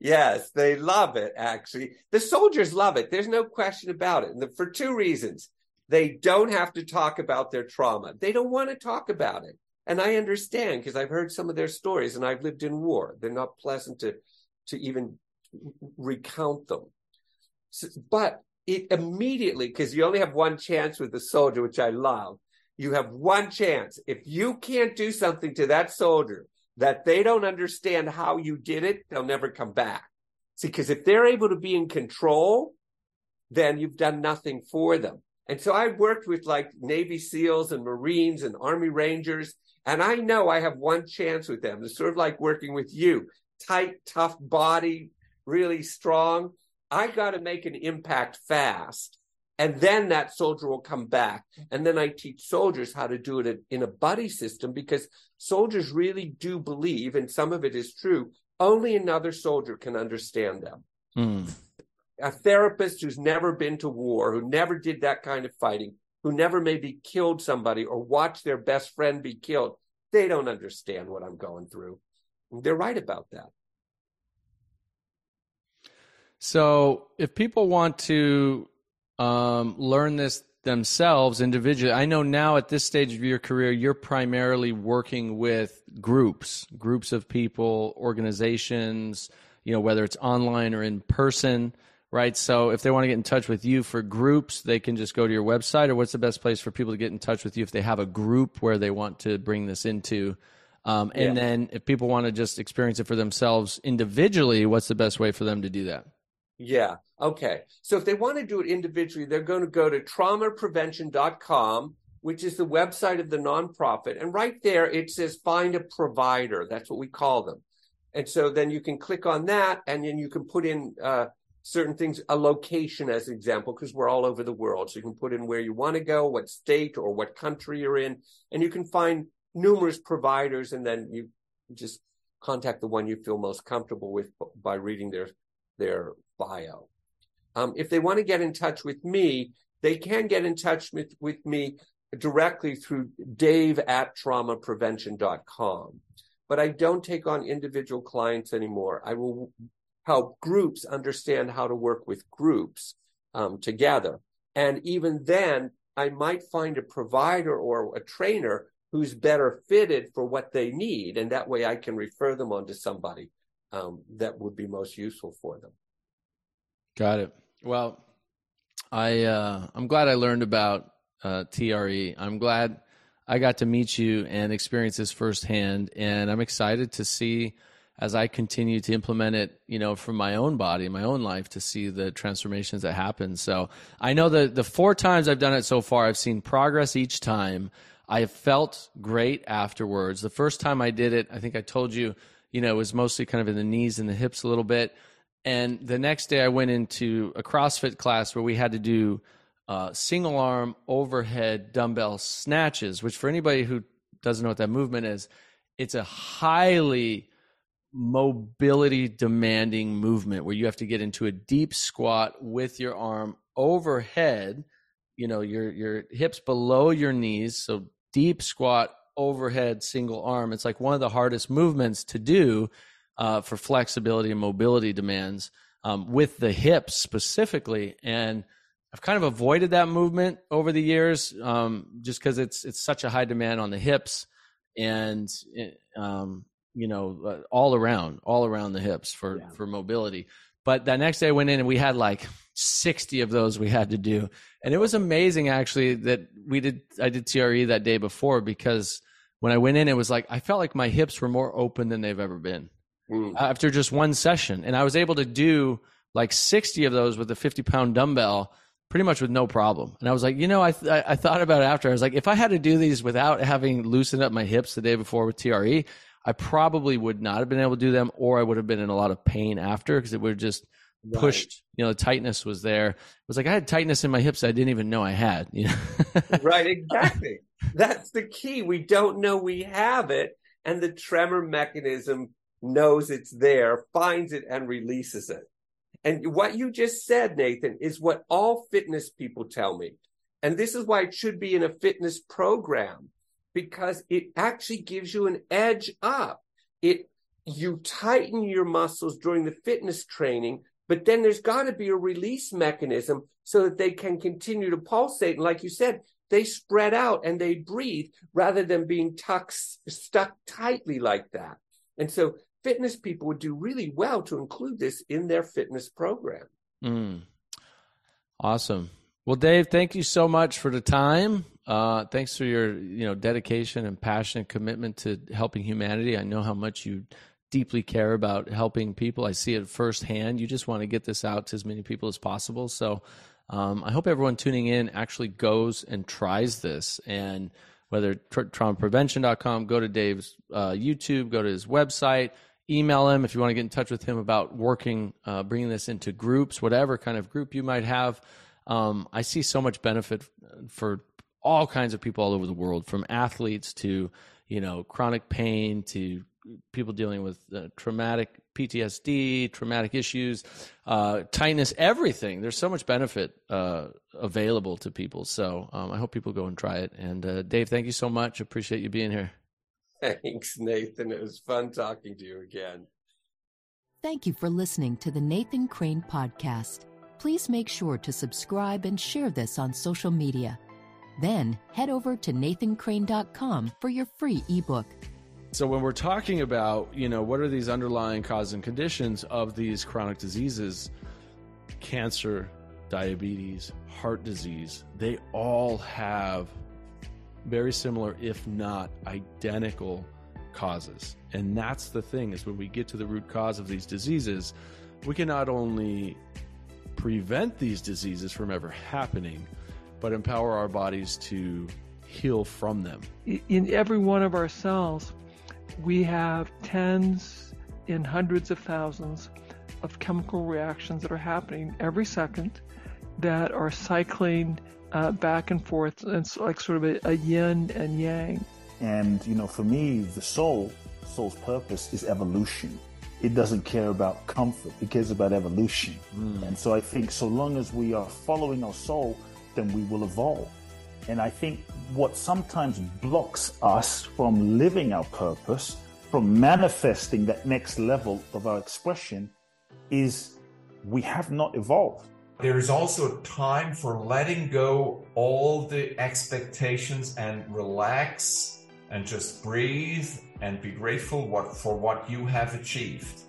Yes, they love it, actually. The soldiers love it. There's no question about it. And for two reasons. They don't have to talk about their trauma. They don't want to talk about it. And I understand because I've heard some of their stories and I've lived in war. They're not pleasant to, to even recount them. So, but it immediately, because you only have one chance with the soldier, which I love, you have one chance. If you can't do something to that soldier that they don't understand how you did it, they'll never come back. See, because if they're able to be in control, then you've done nothing for them. And so I worked with like Navy SEALs and Marines and Army Rangers, and I know I have one chance with them. It's sort of like working with you tight, tough body, really strong. I got to make an impact fast. And then that soldier will come back. And then I teach soldiers how to do it in a buddy system because soldiers really do believe, and some of it is true, only another soldier can understand them. Mm. A therapist who's never been to war, who never did that kind of fighting, who never maybe killed somebody or watched their best friend be killed, they don't understand what I'm going through. They're right about that. So, if people want to um, learn this themselves individually, I know now at this stage of your career, you're primarily working with groups, groups of people, organizations, you know, whether it's online or in person, right? So, if they want to get in touch with you for groups, they can just go to your website, or what's the best place for people to get in touch with you if they have a group where they want to bring this into? Um, and yeah. then if people want to just experience it for themselves individually, what's the best way for them to do that? Yeah. Okay. So if they want to do it individually, they're going to go to traumaprevention.com, which is the website of the nonprofit. And right there, it says find a provider. That's what we call them. And so then you can click on that and then you can put in uh, certain things, a location as an example, because we're all over the world. So you can put in where you want to go, what state or what country you're in, and you can find numerous providers and then you just contact the one you feel most comfortable with by reading their their bio. Um, if they want to get in touch with me, they can get in touch with, with me directly through dave at traumaprevention.com. But I don't take on individual clients anymore. I will help groups understand how to work with groups um, together. And even then, I might find a provider or a trainer who's better fitted for what they need. And that way I can refer them on to somebody um, that would be most useful for them. Got it. Well, I uh, I'm glad I learned about uh, TRE. I'm glad I got to meet you and experience this firsthand, and I'm excited to see as I continue to implement it, you know, for my own body, my own life, to see the transformations that happen. So I know that the four times I've done it so far, I've seen progress each time. I felt great afterwards. The first time I did it, I think I told you, you know, it was mostly kind of in the knees and the hips a little bit. And the next day, I went into a CrossFit class where we had to do uh, single arm overhead dumbbell snatches, which for anybody who doesn't know what that movement is, it's a highly mobility demanding movement where you have to get into a deep squat with your arm overhead, you know, your your hips below your knees, so deep squat overhead single arm. It's like one of the hardest movements to do uh, for flexibility and mobility demands um, with the hips specifically. And I've kind of avoided that movement over the years um, just because it's it's such a high demand on the hips and um, you know uh, all around all around the hips for yeah. for mobility. But that next day I went in and we had like 60 of those we had to do. And it was amazing actually that we did I did TRE that day before because when I went in it was like I felt like my hips were more open than they've ever been mm. after just one session. And I was able to do like 60 of those with a 50 pound dumbbell pretty much with no problem. And I was like, you know, I, th- I thought about it after. I was like, if I had to do these without having loosened up my hips the day before with TRE, I probably would not have been able to do them, or I would have been in a lot of pain after because it would have just right. pushed. You know, the tightness was there. It was like I had tightness in my hips I didn't even know I had. You know? right, exactly. That's the key. We don't know we have it, and the tremor mechanism knows it's there, finds it, and releases it. And what you just said, Nathan, is what all fitness people tell me. And this is why it should be in a fitness program because it actually gives you an edge up. It you tighten your muscles during the fitness training, but then there's got to be a release mechanism so that they can continue to pulsate. And like you said, they spread out and they breathe rather than being tucked, stuck tightly like that. And so fitness people would do really well to include this in their fitness program. Mm. Awesome. Well, Dave, thank you so much for the time. Uh, thanks for your you know dedication and passion and commitment to helping humanity. I know how much you deeply care about helping people. I see it firsthand. You just want to get this out to as many people as possible. So um, I hope everyone tuning in actually goes and tries this. And whether tra- traumaprevention.com, go to Dave's uh, YouTube, go to his website, email him if you want to get in touch with him about working, uh, bringing this into groups, whatever kind of group you might have. Um, I see so much benefit for all kinds of people all over the world, from athletes to you know chronic pain to people dealing with uh, traumatic PTSD, traumatic issues, uh, tightness, everything. There's so much benefit uh, available to people. So um, I hope people go and try it. And uh, Dave, thank you so much. Appreciate you being here. Thanks, Nathan. It was fun talking to you again. Thank you for listening to the Nathan Crane Podcast. Please make sure to subscribe and share this on social media. Then head over to nathancrane.com for your free ebook. So when we're talking about, you know, what are these underlying causes and conditions of these chronic diseases, cancer, diabetes, heart disease, they all have very similar if not identical causes. And that's the thing is when we get to the root cause of these diseases, we can not only prevent these diseases from ever happening, but empower our bodies to heal from them. In every one of our cells, we have tens in hundreds of thousands of chemical reactions that are happening every second that are cycling uh, back and forth. And it's like sort of a, a yin and yang. And, you know, for me, the soul, soul's purpose is evolution. It doesn't care about comfort. It cares about evolution. Mm. And so I think so long as we are following our soul, then we will evolve. And I think what sometimes blocks us from living our purpose, from manifesting that next level of our expression, is we have not evolved. There is also time for letting go all the expectations and relax and just breathe and be grateful what, for what you have achieved.